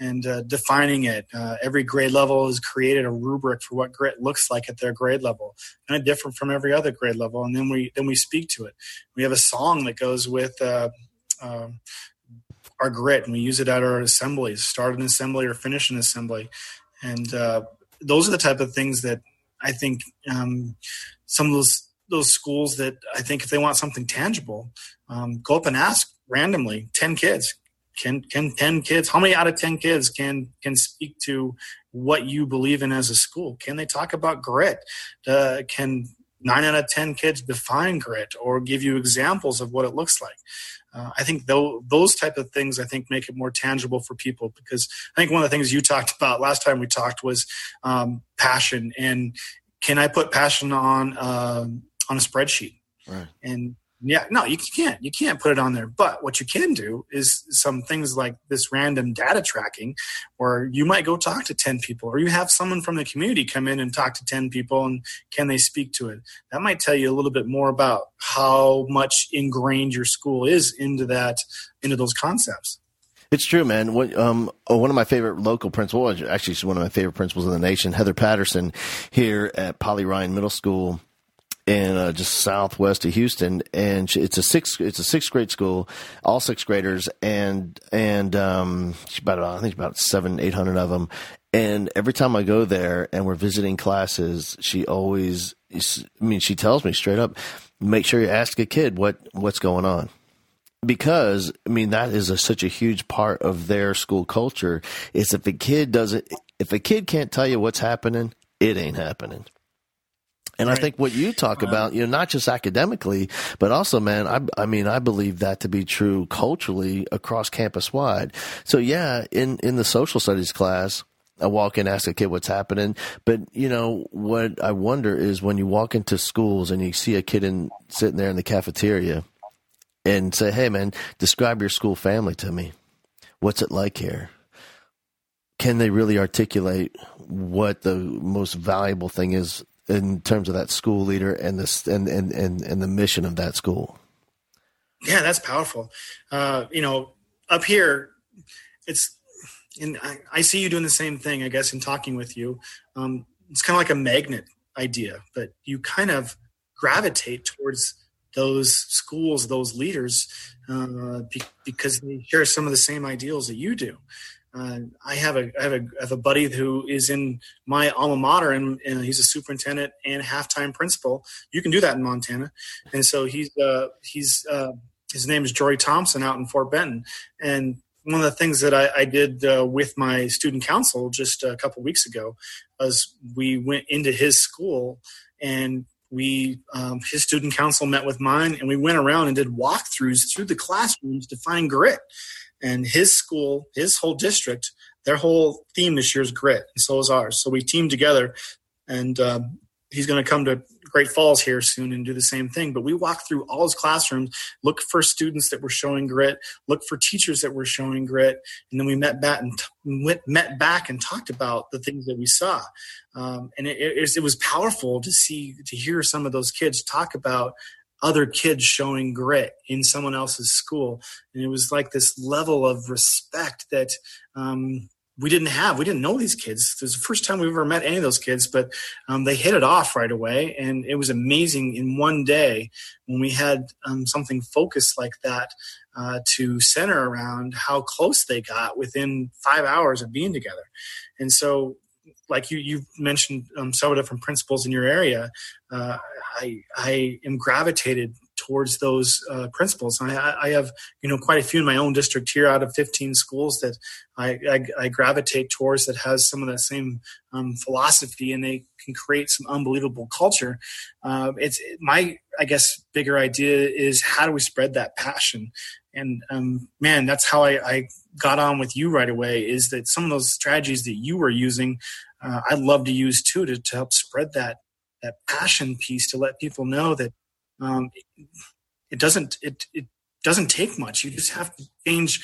and uh, defining it. Uh, every grade level has created a rubric for what grit looks like at their grade level, kind of different from every other grade level. And then we, then we speak to it. We have a song that goes with, uh, um, our grit and we use it at our assemblies, start an assembly or finish an assembly. And, uh, those are the type of things that I think, um, some of those those schools that I think if they want something tangible, um, go up and ask randomly 10 kids. Can, can 10 kids, how many out of 10 kids can, can speak to what you believe in as a school? Can they talk about grit? Uh, can nine out of 10 kids define grit or give you examples of what it looks like? Uh, I think though those type of things I think make it more tangible for people because I think one of the things you talked about last time we talked was um, passion and can I put passion on um, on a spreadsheet. Right. And yeah, no, you can't. You can't put it on there. But what you can do is some things like this random data tracking, where you might go talk to 10 people, or you have someone from the community come in and talk to 10 people, and can they speak to it? That might tell you a little bit more about how much ingrained your school is into that, into those concepts. It's true, man. What, um, oh, one of my favorite local principals, actually, she's one of my favorite principals in the nation, Heather Patterson, here at Polly Ryon Middle School in uh, just southwest of Houston, and it's a sixth it's a sixth grade school, all sixth graders, and and um, about I think about seven eight hundred of them, and every time I go there and we're visiting classes, she always I mean she tells me straight up, make sure you ask a kid what what's going on. Because I mean that is a, such a huge part of their school culture. Is if a kid doesn't, if a kid can't tell you what's happening, it ain't happening. And right. I think what you talk about, you know, not just academically, but also, man, I, I mean, I believe that to be true culturally across campus wide. So yeah, in, in the social studies class, I walk in, ask a kid what's happening. But you know what I wonder is when you walk into schools and you see a kid in sitting there in the cafeteria and say, "Hey, man, describe your school family to me. What's it like here?" Can they really articulate what the most valuable thing is in terms of that school leader and this and, and, and, and the mission of that school. Yeah, that's powerful. Uh, you know, up here, it's and I, I, see you doing the same thing. I guess in talking with you, um, it's kind of like a magnet idea, but you kind of gravitate towards those schools, those leaders, uh, be, because they share some of the same ideals that you do. Uh, I have a I have a I have a buddy who is in my alma mater, and, and, he's a superintendent and halftime principal. You can do that in Montana, and so he's uh, he's uh, his name is Jory Thompson out in Fort Benton, and one of the things that I, I did uh, with my student council just a couple weeks ago was we went into his school and we um, his student council met with mine and we went around and did walkthroughs through the classrooms to find grit and his school, his whole district, their whole theme this year is grit, and so is ours. So we teamed together, and um, he's going to come to Great Falls here soon and do the same thing. But we walked through all his classrooms, look for students that were showing grit, look for teachers that were showing grit, and then we met back and t- went, met back and talked about the things that we saw. Um, and it, it, it was powerful to see to hear some of those kids talk about other kids showing grit in someone else's school and it was like this level of respect that um, we didn't have. We didn't know these kids. It was the first time we've ever met any of those kids, but um, they hit it off right away, and it was amazing in one day when we had um, something focused like that uh, to center around how close they got within five hours of being together. And so, like you you mentioned um, several different principals in your area, uh, I I am gravitated towards those uh, principals. I, I, have, you know, quite a few in my own district here out of 15 schools that I, I, I gravitate towards that has some of that same um, philosophy and they can create some unbelievable culture. Uh, it's my, I guess, bigger idea is how do we spread that passion? And um, man, that's how I, I, got on with you right away is that some of those strategies that you were using, uh, I'd love to use too to, to help spread that that passion piece to let people know that um, it doesn't it, it doesn't take much. You just have to change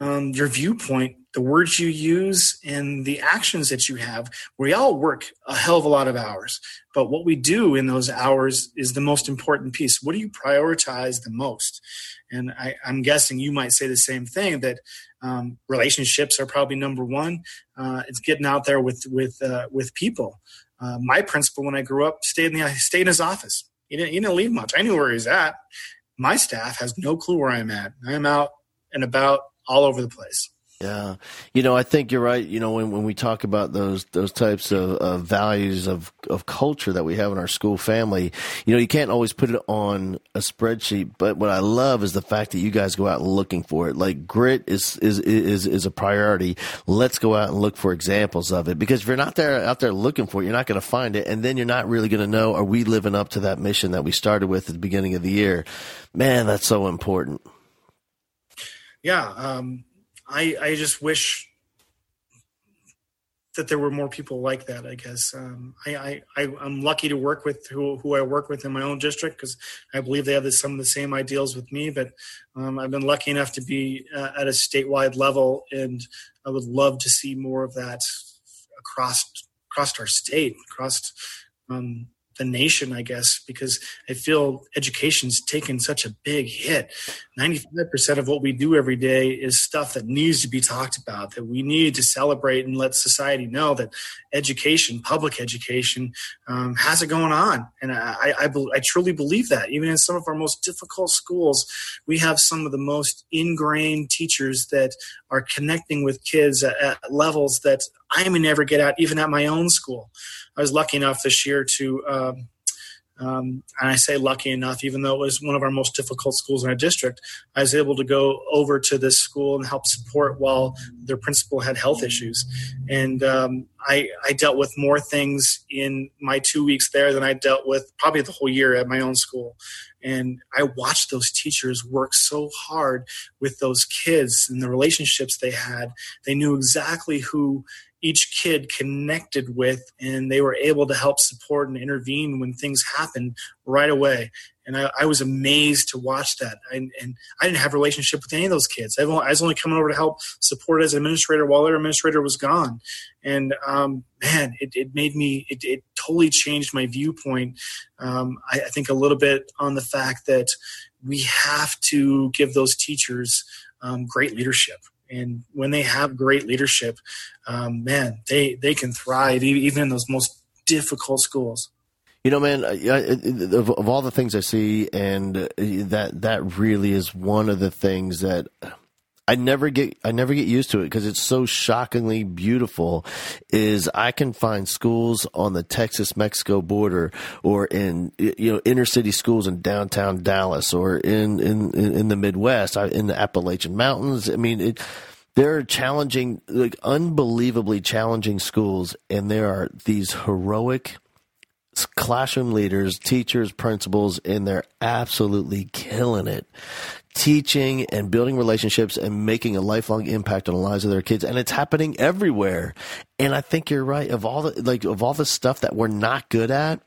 um, your viewpoint, the words you use, and the actions that you have. We all work a hell of a lot of hours, but what we do in those hours is the most important piece. What do you prioritize the most? And I, am guessing you might say the same thing that um, relationships are probably number one. Uh, it's getting out there with with uh, with people. Uh, my principal when I grew up stayed in the stayed in his office he didn't, he didn't leave much. I knew where he's at. My staff has no clue where I'm at. I'm out and about all over the place. Yeah, you know, I think you're right. You know, when, when we talk about those those types of, of values of of culture that we have in our school family, you know, you can't always put it on a spreadsheet. But what I love is the fact that you guys go out looking for it. Like grit is is is is a priority. Let's go out and look for examples of it because if you're not there out there looking for it, you're not going to find it, and then you're not really going to know are we living up to that mission that we started with at the beginning of the year. Man, that's so important. Yeah. Um I I just wish that there were more people like that. I guess um, I, I am lucky to work with who who I work with in my own district because I believe they have some of the same ideals with me. But um, I've been lucky enough to be uh, at a statewide level, and I would love to see more of that across across our state, across um, the nation, I guess, because I feel education's taken such a big hit. 95% of what we do every day is stuff that needs to be talked about, that we need to celebrate and let society know that education, public education, um, has it going on. And I, I, I, truly believe that. Even in some of our most difficult schools, we have some of the most ingrained teachers that are connecting with kids at, at levels that I may never get at, even at my own school. I was lucky enough this year to, um, um, and I say lucky enough, even though it was one of our most difficult schools in our district, I was able to go over to this school and help support while their principal had health issues. And um, I, I dealt with more things in my two weeks there than I dealt with probably the whole year at my own school. And I watched those teachers work so hard with those kids and the relationships they had. They knew exactly who each kid connected with and they were able to help support and intervene when things happened right away. And I, I was amazed to watch that. And, and, I didn't have a relationship with any of those kids. I was only coming over to help support as administrator while their administrator was gone. And um, man it, it, made me it, it, totally changed my viewpoint. Um, I, I think a little bit on the fact that we have to give those teachers um, great leadership. And when they have great leadership, um, man, they they can thrive even in those most difficult schools. You know, man, of, of all the things I see, and uh, that that really is one of the things that I never get I never get used to it because it's so shockingly beautiful. Is I can find schools on the Texas Mexico border or in you know inner city schools in downtown Dallas or in in in the Midwest in the Appalachian Mountains. I mean it. There are challenging, like unbelievably challenging schools, and there are these heroic classroom leaders, teachers, principals, and they're absolutely killing it. Teaching and building relationships and making a lifelong impact on the lives of their kids. And it's happening everywhere. And i think you're right. Of all the like of all the stuff that we're not good at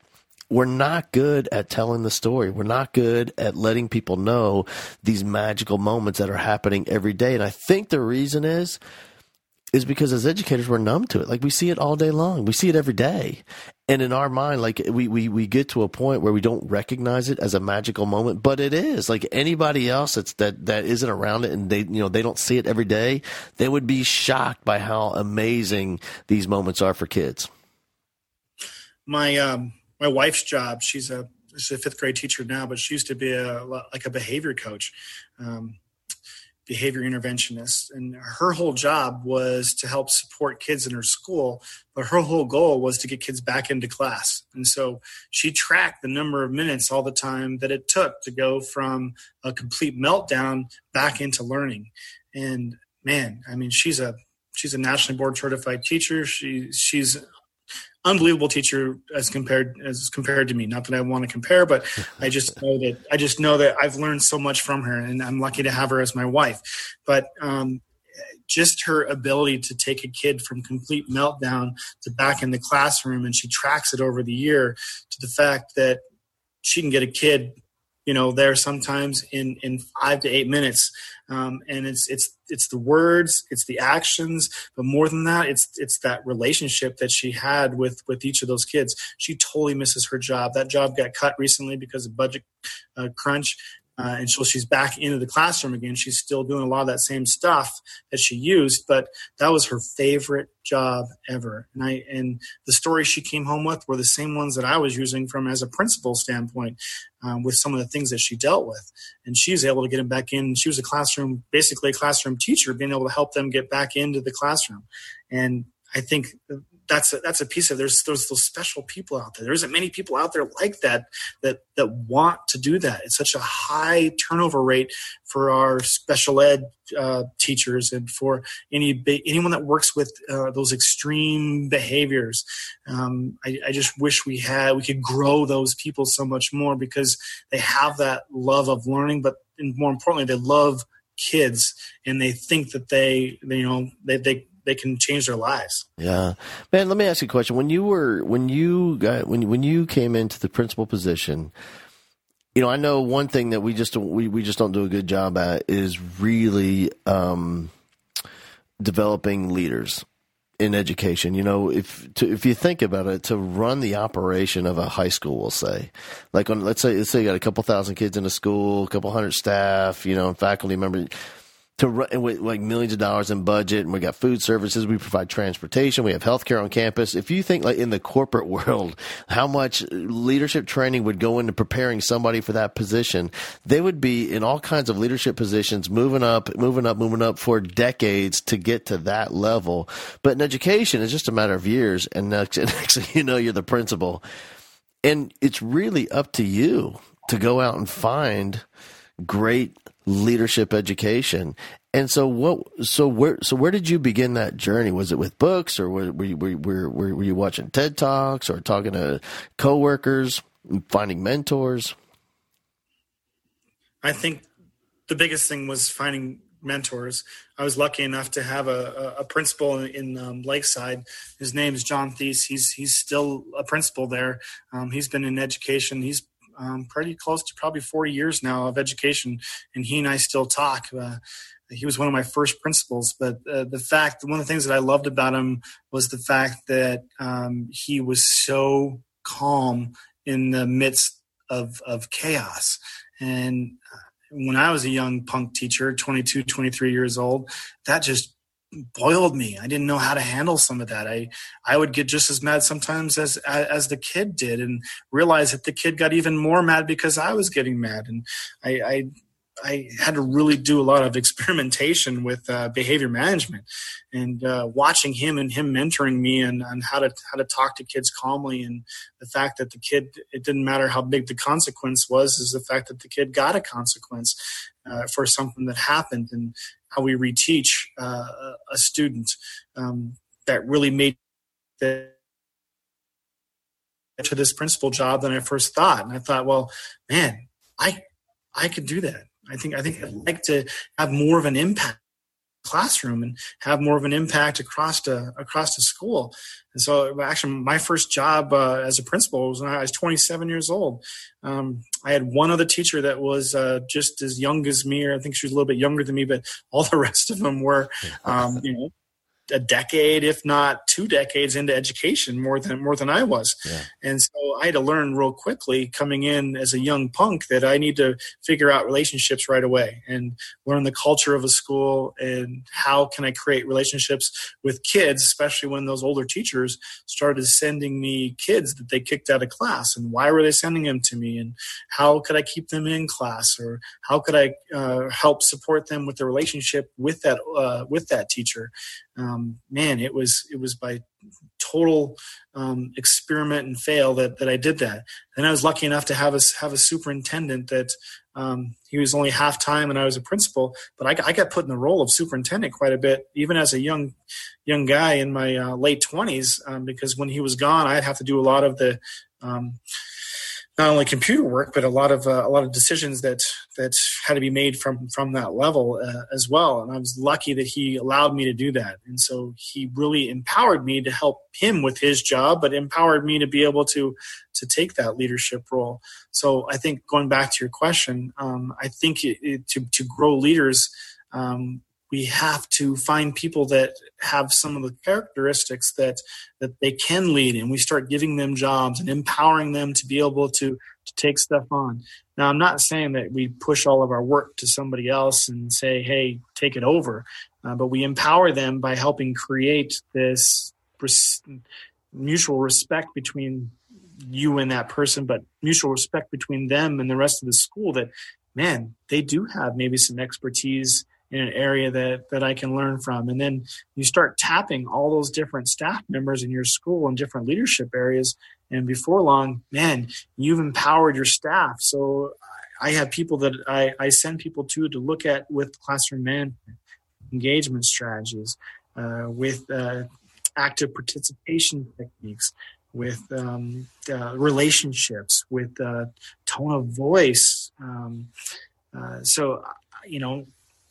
we're not good at telling the story. We're not good at letting people know these magical moments that are happening every day. And i think the reason is is because as educators we're numb to it. Like we see it all day long. We see it every day. And in our mind, like we, we, we get to a point where we don't recognize it as a magical moment, but it is. Like anybody else that's that that isn't around it and they you know they don't see it every day, they would be shocked by how amazing these moments are for kids. My um my wife's job, she's a she's a fifth grade teacher now, but she used to be a like a behavior coach. Um, behavior interventionist and her whole job was to help support kids in her school but her whole goal was to get kids back into class. And so she tracked the number of minutes all the time that it took to go from a complete meltdown back into learning. And man i mean she's a she's a nationally board certified teacher. She she's unbelievable teacher as compared as compared to me. Not that I want to compare, but I just know that I just know that I've learned so much from her, and I'm lucky to have her as my wife. But um, just her ability to take a kid from complete meltdown to back in the classroom, and she tracks it over the year to the fact that she can get a kid you know there sometimes in in five to eight minutes. Um, and it's it's it's the words it's the actions but more than that it's it's that relationship that she had with with each of those kids. She totally misses her job. That job got cut recently because of budget uh, crunch uh, and so she's back into the classroom again. She's still doing a lot of that same stuff that she used, but that was her favorite job ever. And I and the stories she came home with were the same ones that I was using from as a principal standpoint, um, with some of the things that she dealt with. And she was able to get them back in. She was a classroom, basically a classroom teacher, being able to help them get back into the classroom. And I think that's a, that's a piece of there's there's those special people out there. There isn't many people out there like that that that want to do that. It's such a high turnover rate for our special ed uh, teachers and for any anyone that works with uh, those extreme behaviors. Um, I, I just wish we had we could grow those people so much more because they have that love of learning, but more importantly, they love kids and they think that they, you know they, they they can change their lives. Yeah, man. Let me ask you a question. When you were when you got when when you came into the principal position, you know, I know one thing that we just we we just don't do a good job at is really um, developing leaders in education. You know, if to, if you think about it, to run the operation of a high school, we'll say, like on let's say let's say you got a couple thousand kids in a school, a couple hundred staff, you know, and faculty members to run with like millions of dollars in budget and we got food services we provide transportation we have healthcare on campus. If you think like in the corporate world how much uh, leadership training would go into preparing somebody for that position they would be in all kinds of leadership positions moving up moving up moving up for decades to get to that level. But in education it's just a matter of years and next, next you know you're the principal. And it's really up to you to go out and find great leadership education. And so what, so where, so where did you begin that journey? Was it with books or were, were, you, were, were, were you watching TED Talks or talking to coworkers, finding mentors? I think the biggest thing was finding mentors. I was lucky enough to have a, a principal in, in um, Lakeside. His name is John Thies. He's he's still a principal there. Um, he's been in education. He's um, pretty close to probably 40 years now of education, and he and I still talk. Uh, he was one of my first principals, but uh, the fact, one of the things that I loved about him was the fact that um, he was so calm in the midst of, of chaos. And uh, when I was a young punk teacher, 22, 23 years old, that just boiled me. I didn't know how to handle some of that. I I would get just as mad sometimes as as the kid did, and realize that the kid got even more mad because I was getting mad, and I. I I had to really do a lot of experimentation with uh, behavior management, and uh, watching him and him mentoring me and on how to how to talk to kids calmly, and the fact that the kid it didn't matter how big the consequence was, is the fact that the kid got a consequence uh, for something that happened, and how we reteach uh, a student um, that really made the to this principal job than I first thought. And I thought, well, man, I I could do that. I think I think I'd like to have more of an impact classroom and have more of an impact across the across the school. And so, actually, my first job uh, as a principal was when I was 27 years old. Um, I had one other teacher that was uh, just as young as me, or I think she was a little bit younger than me, but all the rest of them were, um, you know, a decade, if not two decades into education more than more than I was. Yeah. And so I had to learn real quickly coming in as a young punk that I need to figure out relationships right away and learn the culture of a school and how can I create relationships with kids, especially when those older teachers started sending me kids that they kicked out of class and why were they sending them to me and how could I keep them in class or how could I uh, help support them with the relationship with that uh, with that teacher um, man, it was it was by total um, experiment and fail that that I did that. And I was lucky enough to have a have a superintendent that um, he was only half time and I was a principal, but I, I, got put in the role of superintendent quite a bit, even as a young young guy in my uh, late twenties, um, because when he was gone, I'd have to do a lot of the um, not only computer work, but a lot of uh, a lot of decisions that that had to be made from from that level uh, as well. And I was lucky that he allowed me to do that. And so he really empowered me to help him with his job, but empowered me to be able to to take that leadership role. So I think going back to your question, um, I think it, it, to to grow leaders. Um, we have to find people that have some of the characteristics that that they can lead and we start giving them jobs and empowering them to be able to to take stuff on. Now i'm not saying that we push all of our work to somebody else and say hey take it over uh, but we empower them by helping create this res- mutual respect between you and that person but mutual respect between them and the rest of the school that man they do have maybe some expertise in an area that that I can learn from. And then you start tapping all those different staff members in your school in different leadership areas. And before long, man, you've empowered your staff. So I have people that I, I send people to to look at with classroom management, engagement strategies, uh, with uh, active participation techniques, with um, uh, relationships, with uh, tone of voice. Um, uh, so, you know,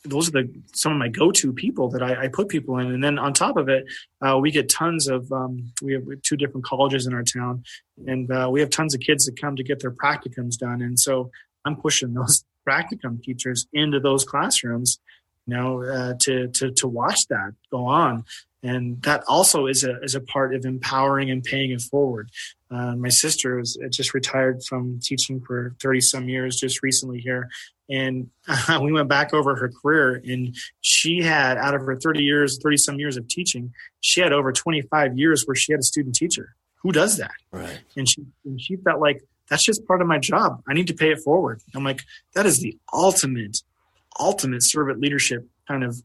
those are the some of my go-to people that I, I put people in, and then on top of it, uh, we get tons of um, we have two different colleges in our town, and uh, we have tons of kids that come to get their practicums done, and so I'm pushing those practicum teachers into those classrooms, you know, uh, to to to watch that go on, and that also is a is a part of empowering and paying it forward. Uh, my sister is just retired from teaching for 30 some years just recently here and uh, we went back over her career and she had out of her 30 years 30 some years of teaching she had over 25 years where she had a student teacher. Who does that? Right. And she and she felt like that's just part of my job. I need to pay it forward. I'm like that is the ultimate ultimate servant leadership kind of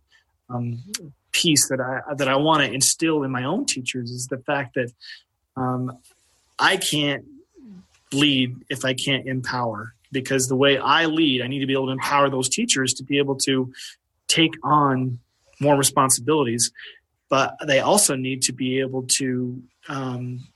um, piece that i that i want to instill in my own teachers is the fact that um, i can't lead if i can't empower because the way I lead, I need to be able to empower those teachers to be able to take on more responsibilities, but they also need to be able to um,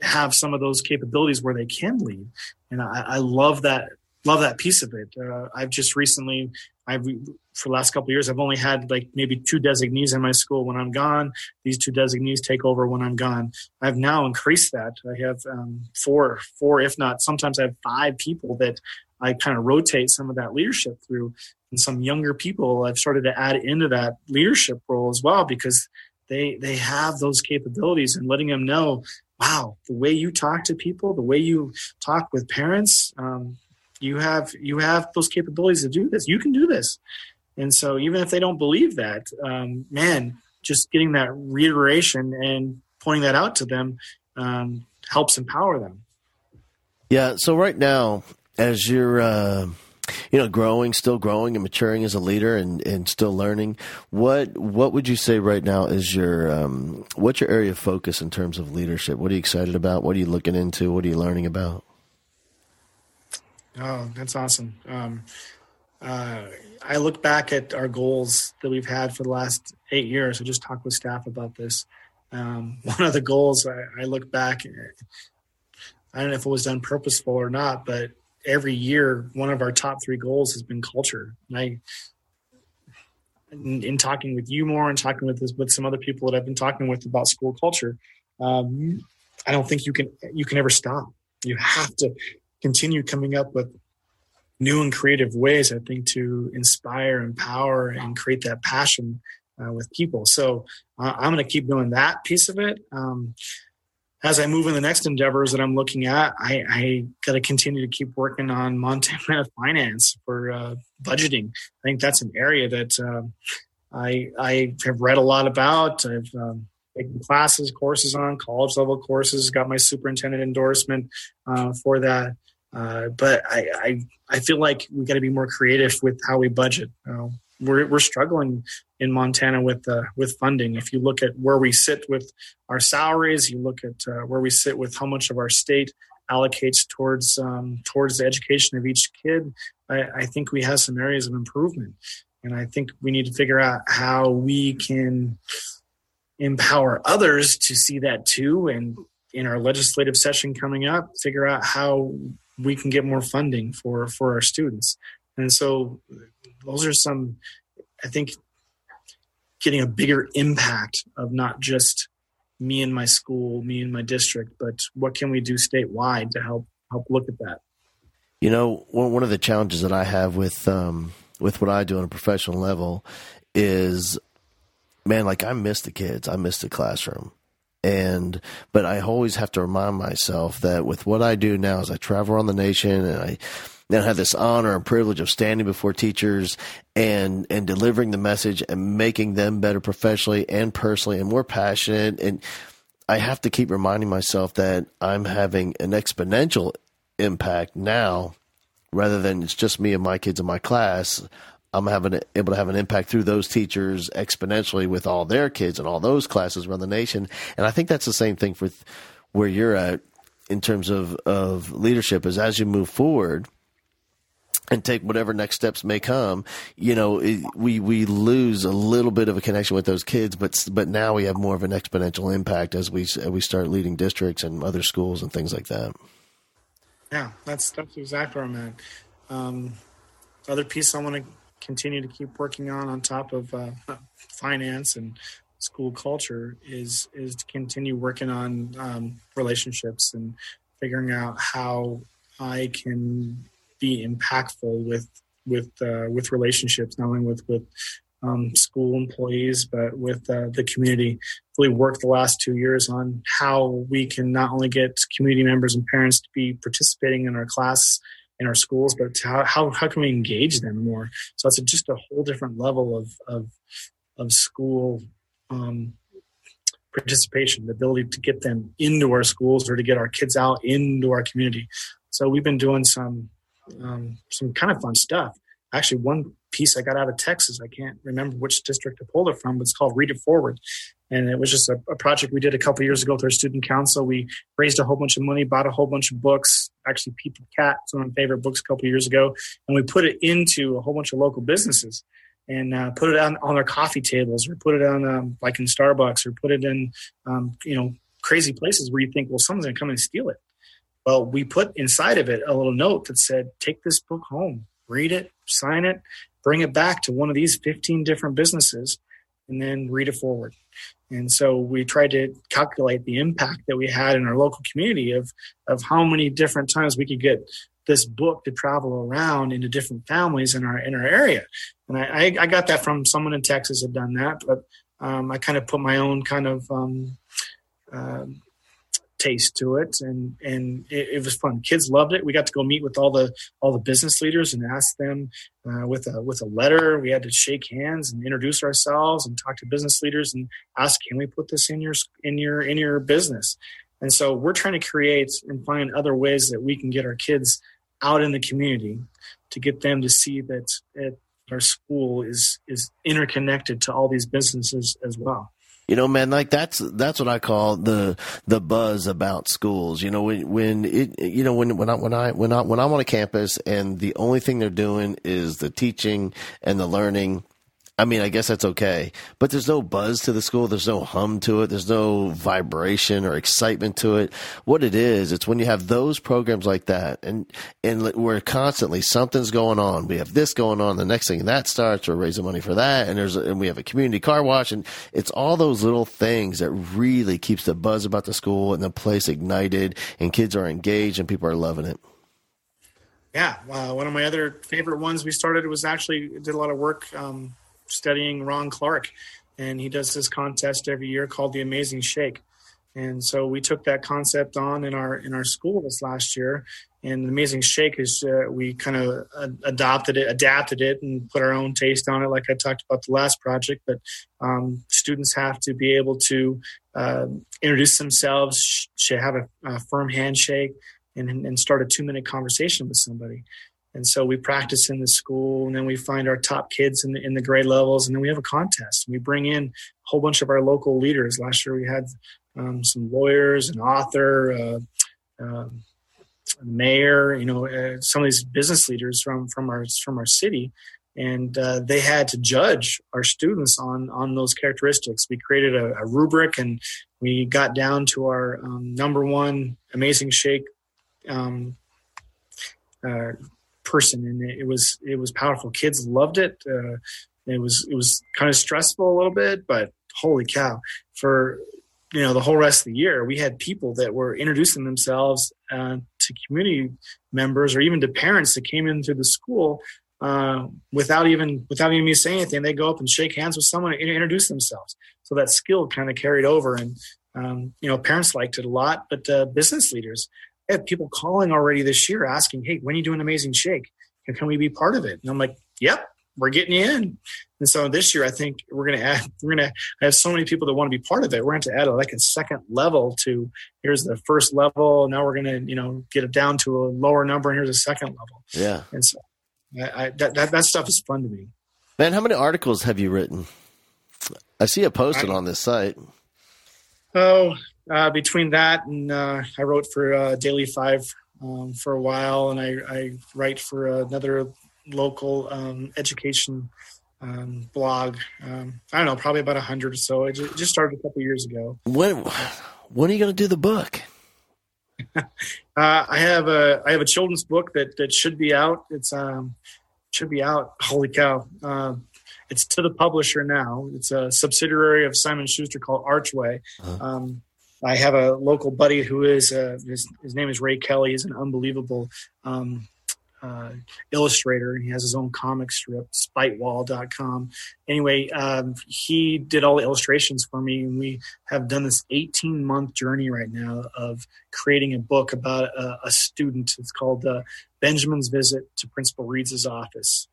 have some of those capabilities where they can lead. And I, I love that love that piece of it. Uh, I've just recently, I've for the last couple years, I've only had like maybe two designees in my school. When I'm gone, these two designees take over when I'm gone. I've now increased that. I have um, four, four, if not sometimes I have five people that I kind of rotate some of that leadership through. And some younger people I've started to add into that leadership role as well because they they have those capabilities and letting them know wow the way you talk to people the way you talk with parents um, you have you have those capabilities to do this you can do this and so even if they don't believe that um, man just getting that reiteration and pointing that out to them um, helps empower them. Yeah so right now as you're uh, you know growing still growing and maturing as a leader and, and still learning what what would you say right now is your um, what's your area of focus in terms of leadership? What are you excited about? What are you looking into? What are you learning about? Oh, that's awesome. Um, uh, I look back at our goals that we've had for the last eight years. I just talked with staff about this. Um, one of the goals I, I, look back, I don't know if it was done purposeful or not, but every year one of our top three goals has been culture. And I, in, in talking with you more and talking with this, with some other people that I've been talking with about school culture, um, I don't think you can you can ever stop. You have to continue coming up with new and creative ways, I think, to inspire, empower, and create that passion uh, with people. So uh, I'm going to keep doing that piece of it. Um, as I move in the next endeavors that I'm looking at, I, I got to continue to keep working on Montana finance for uh, budgeting. I think that's an area that uh, I I have read a lot about. I've um, taken classes, courses on college level courses. Got my superintendent endorsement uh, for that. Uh, but I, I, I feel like we got to be more creative with how we budget. We're we're struggling in Montana with uh, with funding. If you look at where we sit with our salaries, you look at uh, where we sit with how much of our state allocates towards um, towards the education of each kid. I, I think we have some areas of improvement, and I think we need to figure out how we can empower others to see that too and in our legislative session coming up figure out how we can get more funding for for our students. And so those are some i think getting a bigger impact of not just me and my school me and my district but what can we do statewide to help help look at that? You know one of the challenges that i have with um, with what i do on a professional level is man like i miss the kids. I miss the classroom and but I always have to remind myself that with what I do now as I travel around the nation and I now have this honor and privilege of standing before teachers and and delivering the message and making them better professionally and personally and more passionate. And I have to keep reminding myself that I'm having an exponential impact now rather than it's just me and my kids in my class I'm having able to have an impact through those teachers exponentially with all their kids and all those classes around the nation. And I think that's the same thing for where you're at in terms of, of leadership is as you move forward and take whatever next steps may come, you know, it, we, we lose a little bit of a connection with those kids, but, but now we have more of an exponential impact as we, as we start leading districts and other schools and things like that. Yeah, that's, that's exactly where I'm at. Um, other piece I want to continue to keep working on on top of uh, finance and school culture is is to continue working on um, relationships and figuring out how I can be impactful with with uh, with relationships, not only with with um, school employees, but with uh, the community. Really worked the last two years on how we can not only get community members and parents to be participating in our class in our schools, but how, how, how can we engage them more? So it's just a whole different level of, of, of school um, participation, the ability to get them into our schools or to get our kids out into our community. So we've been doing some um, some kind of fun stuff. Actually, one piece I got out of Texas, I can't remember which district I pulled it from, but it's called Read It Forward, and it was just a, a project we did a couple years ago with our student council. We raised a whole bunch of money, bought a whole bunch of books. Actually, Pete the Cat, one of my favorite books, a couple years ago, and we put it into a whole bunch of local businesses and uh, put it on on their coffee tables, or put it on um, like in Starbucks, or put it in um, you know crazy places where you think, well, someone's gonna come and steal it. Well, we put inside of it a little note that said, "Take this book home, read it, sign it, bring it back to one of these 15 different businesses, and then read it forward." And so we tried to calculate the impact that we had in our local community of, of how many different times we could get this book to travel around into different families in our in our area. And I, I got that from someone in Texas had done that, but um, I kind of put my own kind of um, uh, taste to it, and and it, it, was fun. Kids loved it. We got to go meet with all the all the business leaders and ask them uh, with a with a letter. We had to shake hands and introduce ourselves and talk to business leaders and ask, "Can we put this in your in your in your business?" And so we're trying to create and find other ways that we can get our kids out in the community to get them to see that, that our school is is interconnected to all these businesses as well. You know, man, like that's that's what I call the the buzz about schools. You know, when when it you know when when I when I when I when I'm on a campus and the only thing they're doing is the teaching and the learning I mean, I guess that's okay, but there's no buzz to the school. There's no hum to it. There's no vibration or excitement to it. What it is, it's when you have those programs like that, and and we're constantly something's going on. We have this going on. The next thing that starts, we're raising money for that, and there's and we have a community car wash, and it's all those little things that really keeps the buzz about the school and the place ignited, and kids are engaged, and people are loving it. Yeah, uh, one of my other favorite ones we started was actually did a lot of work. Um, studying Ron Clark and he does this contest every year called the Amazing Shake. And so we took that concept on in our in our school this last year. And the Amazing Shake is uh, we kind of uh, adopted it, adapted it, and put our own taste on it, like I talked about the last project. But um, students have to be able to uh, introduce themselves, should have a, a firm handshake, and, and start a two minute conversation with somebody. And so we practice in the school, and then we find our top kids in the, in the grade levels, and then we have a contest. We bring in a whole bunch of our local leaders. Last year we had um, some lawyers, an author, uh, uh, mayor, you know, uh, some of these business leaders from from our from our city, and uh, they had to judge our students on on those characteristics. We created a, a rubric, and we got down to our um, number one amazing shake um, uh, person, and it, was it was powerful. Kids loved it. Uh, it was it was kind of stressful a little bit, but holy cow! For you know the whole rest of the year, we had people that were introducing themselves uh, to community members or even to parents that came into the school uh, without even without even me saying anything. They go up and shake hands with someone and introduce themselves. So that skill kind of carried over, and um, you know parents liked it a lot, but uh, business leaders I have people calling already this year asking, "Hey, when are you doing Amazing Shake? Can we be part of it?" And I'm like, "Yep, we're getting you in." And so this year, I think we're going to add. We're going to have so many people that want to be part of it. We're going to add like a second level to. Here's the first level. Now we're going to you know get it down to a lower number, and here's a second level. Yeah. And so I, I, that, that that stuff is fun to me. Man, how many articles have you written? I see it posted I, on this site. Oh, uh, between that and uh, I wrote for uh, Daily Five um, for a while, and I, I write for another local um, education um, blog. Um, I don't know, probably about a hundred or so. It just started a couple years ago. When when are you going to do the book? uh, I have a I have a children's book that that should be out. It's um should be out. Holy cow! Uh, it's to the publisher now. It's a subsidiary of Simon Schuster called Archway. Uh-huh. I have a local buddy who is uh, his, his, name is Ray Kelly. He's an unbelievable um, uh, illustrator. And he has his own comic strip, spitewall.com. Anyway, um, he did all the illustrations for me, and we have done this 18 month journey right now of creating a book about a, a student. It's called uh, Benjamin's Visit to Principal Reed's office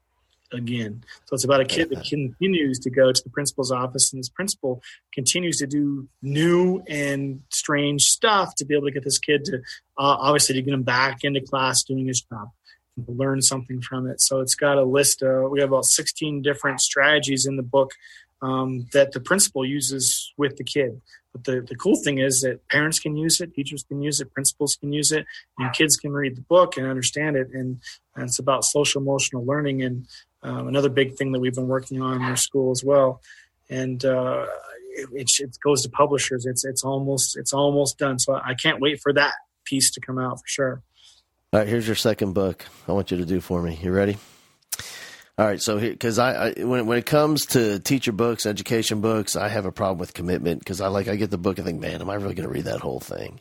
again. So it's about a kid that continues to go to the principal's office, and this principal continues to do new and strange stuff to be able to get this kid to uh, obviously to get him back into class doing his job and to learn something from it. So it's got a list. Of, we have about 16 different strategies in the book um, that the principal uses with the kid. But the, the cool thing is that parents can use it, teachers can use it, principals can use it, and kids can read the book and understand it. And, and it's about social emotional learning. And um, another big thing that we've been working on in our school as well. And uh, it, it, goes to publishers. It's it's almost it's almost done. So I can't wait for that piece to come out for sure. All right, here's your second book. I want you to do for me. You ready? All right, so because I, I, when when it comes to teacher books, education books, I have a problem with commitment because I like I get the book and think, man, am I really going to read that whole thing?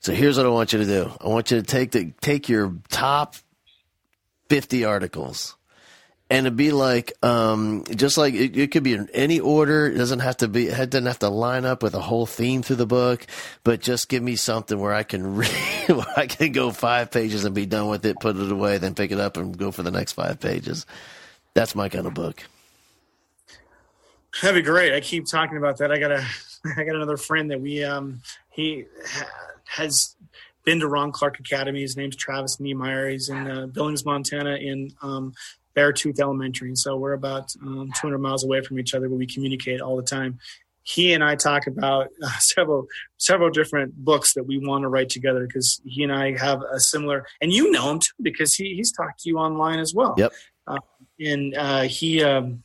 So here's what I want you to do. I want you to take the take your top fifty articles and it'd be like um, just like it, it, could be in any order. It doesn't have to be it doesn't have to line up with a whole theme through the book but just give me something where i can read where i can go five pages and be done with it put it away then pick it up and go for the next five pages. That's my kind of book. That'd be great. I keep talking about that. I got a i got another friend that we um he has been to Ron Clark Academy. His name's Travis Niemeyer. He's in uh, Billings, Montana, in um, Beartooth Elementary. So we're about um, 200 miles away from each other, but we communicate all the time. He and I talk about uh, several several different books that we want to write together because he and I have a similar, and you know him too because he, he's talked to you online as well. Yep. Uh, and uh, he um,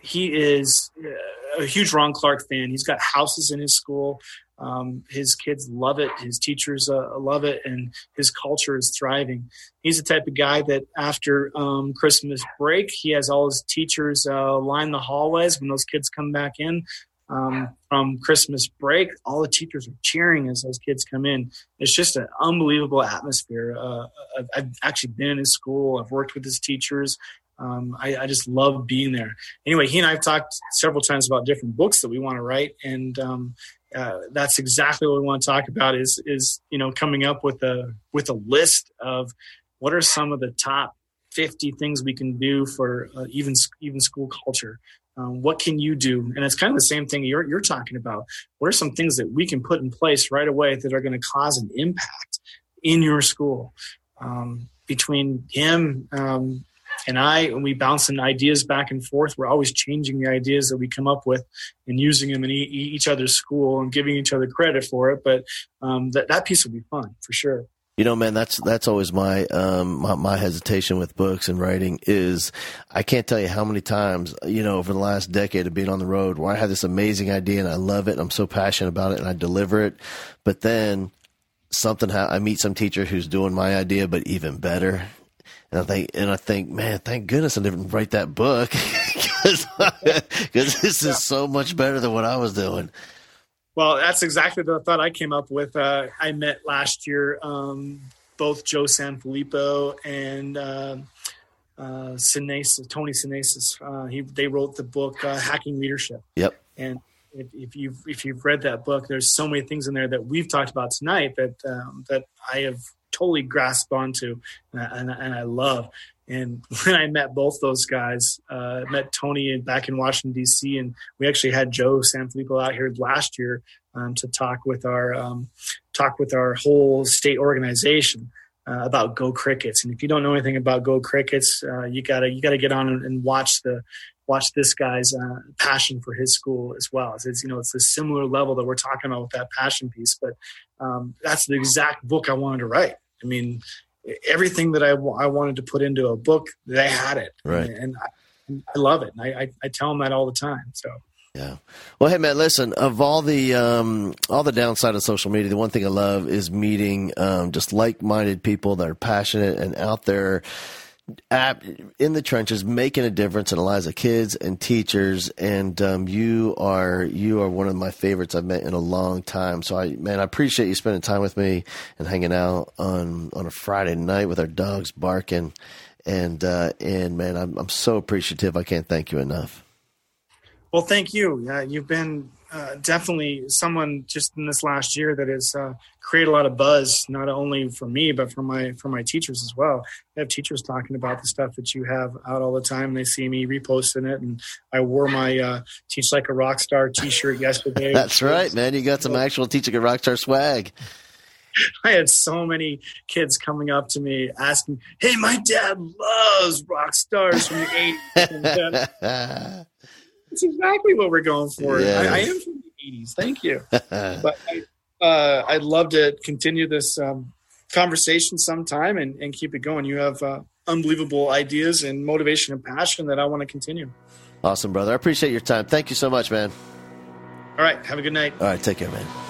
he is uh, a huge Ron Clark fan. He's got houses in his school. Um, his kids love it. His teachers uh, love it, and his culture is thriving. He's the type of guy that after um, Christmas break, he has all his teachers uh, line the hallways when those kids come back in um, from Christmas break. All the teachers are cheering as those kids come in. It's just an unbelievable atmosphere. Uh, I've, I've, actually been in his school. I've worked with his teachers. Um, I, I, just love being there. Anyway, he and I have talked several times about different books that we want to write, and um, uh, that's exactly what we want to talk about. Is is you know coming up with a with a list of what are some of the top 50 things we can do for uh, even even school culture. Um, what can you do? And it's kind of the same thing you're you're talking about. What are some things that we can put in place right away that are going to cause an impact in your school? Um, between him um, and I, and we bouncing ideas back and forth. We're always changing the ideas that we come up with and using them in e- each other's school and giving each other credit for it. But um, that that piece will be fun for sure. You know, man, that's that's always my, um, my my hesitation with books and writing is I can't tell you how many times you know over the last decade of being on the road where I have this amazing idea and I love it and I'm so passionate about it and I deliver it, but then something I meet some teacher who's doing my idea but even better, and I think, and I think, man, thank goodness I didn't write that book because this is so much better than what I was doing. Well, that's exactly the thought I came up with. Uh, I met last year um, both Joe Sanfelippo and uh, uh, Sinanis, Tony Sinanis. Uh, he they wrote the book uh, Hacking Leadership. Yep. And if, if, you've if you've read that book, there's so many things in there that we've talked about tonight that um, that I have totally grasp onto and and, and I love. And when I met both those guys, uh, met Tony back in Washington D.C., and we actually had Joe Sanfelippo out here last year um, to talk with our um, talk with our whole state organization uh, about Go Crickets. And if you don't know anything about Go Crickets, uh, you gotta you gotta get on and watch the watch this guy's uh, passion for his school as well. It's, it's, you know it's a similar level that we're talking about with that passion piece, but um, that's the exact book I wanted to write. I mean, everything that I, I wanted to put into a book, they had it, right? And, and I, I, love it. And I, I, I tell them that all the time. So. Yeah. Well, hey man, listen. Of all the um, all the downside of social media, the one thing I love is meeting um, just like-minded people that are passionate and out there in the trenches, making a difference in the lives of kids and teachers. And um, you are you are one of my favorites I've met in a long time. So I man, I appreciate you spending time with me and hanging out on on a Friday night with our dogs barking. And uh, and man, I'm I'm so appreciative. I can't thank you enough. Well, thank you. Uh, you've been uh, definitely someone just in this last year that has uh, created a lot of buzz, not only for me but for my for my teachers as well. I have teachers talking about the stuff that you have out all the time. They see me reposting it, and I wore my uh, "Teach Like a Rock Star" T-shirt yesterday. That's right, man. You got some actual "Teach Like a Rock Star" swag. I had so many kids coming up to me asking, "Hey, my dad loves rock stars from the '80s." That's exactly what we're going for. Yes. I, I, am from the 80s. Thank you. but I, uh, I'd love to continue this um, conversation sometime and, and, keep it going. You have uh, unbelievable ideas and motivation and passion that I want to continue. Awesome, brother. I appreciate your time. Thank you so much, man. All right. Have a good night. All right. Take care, man.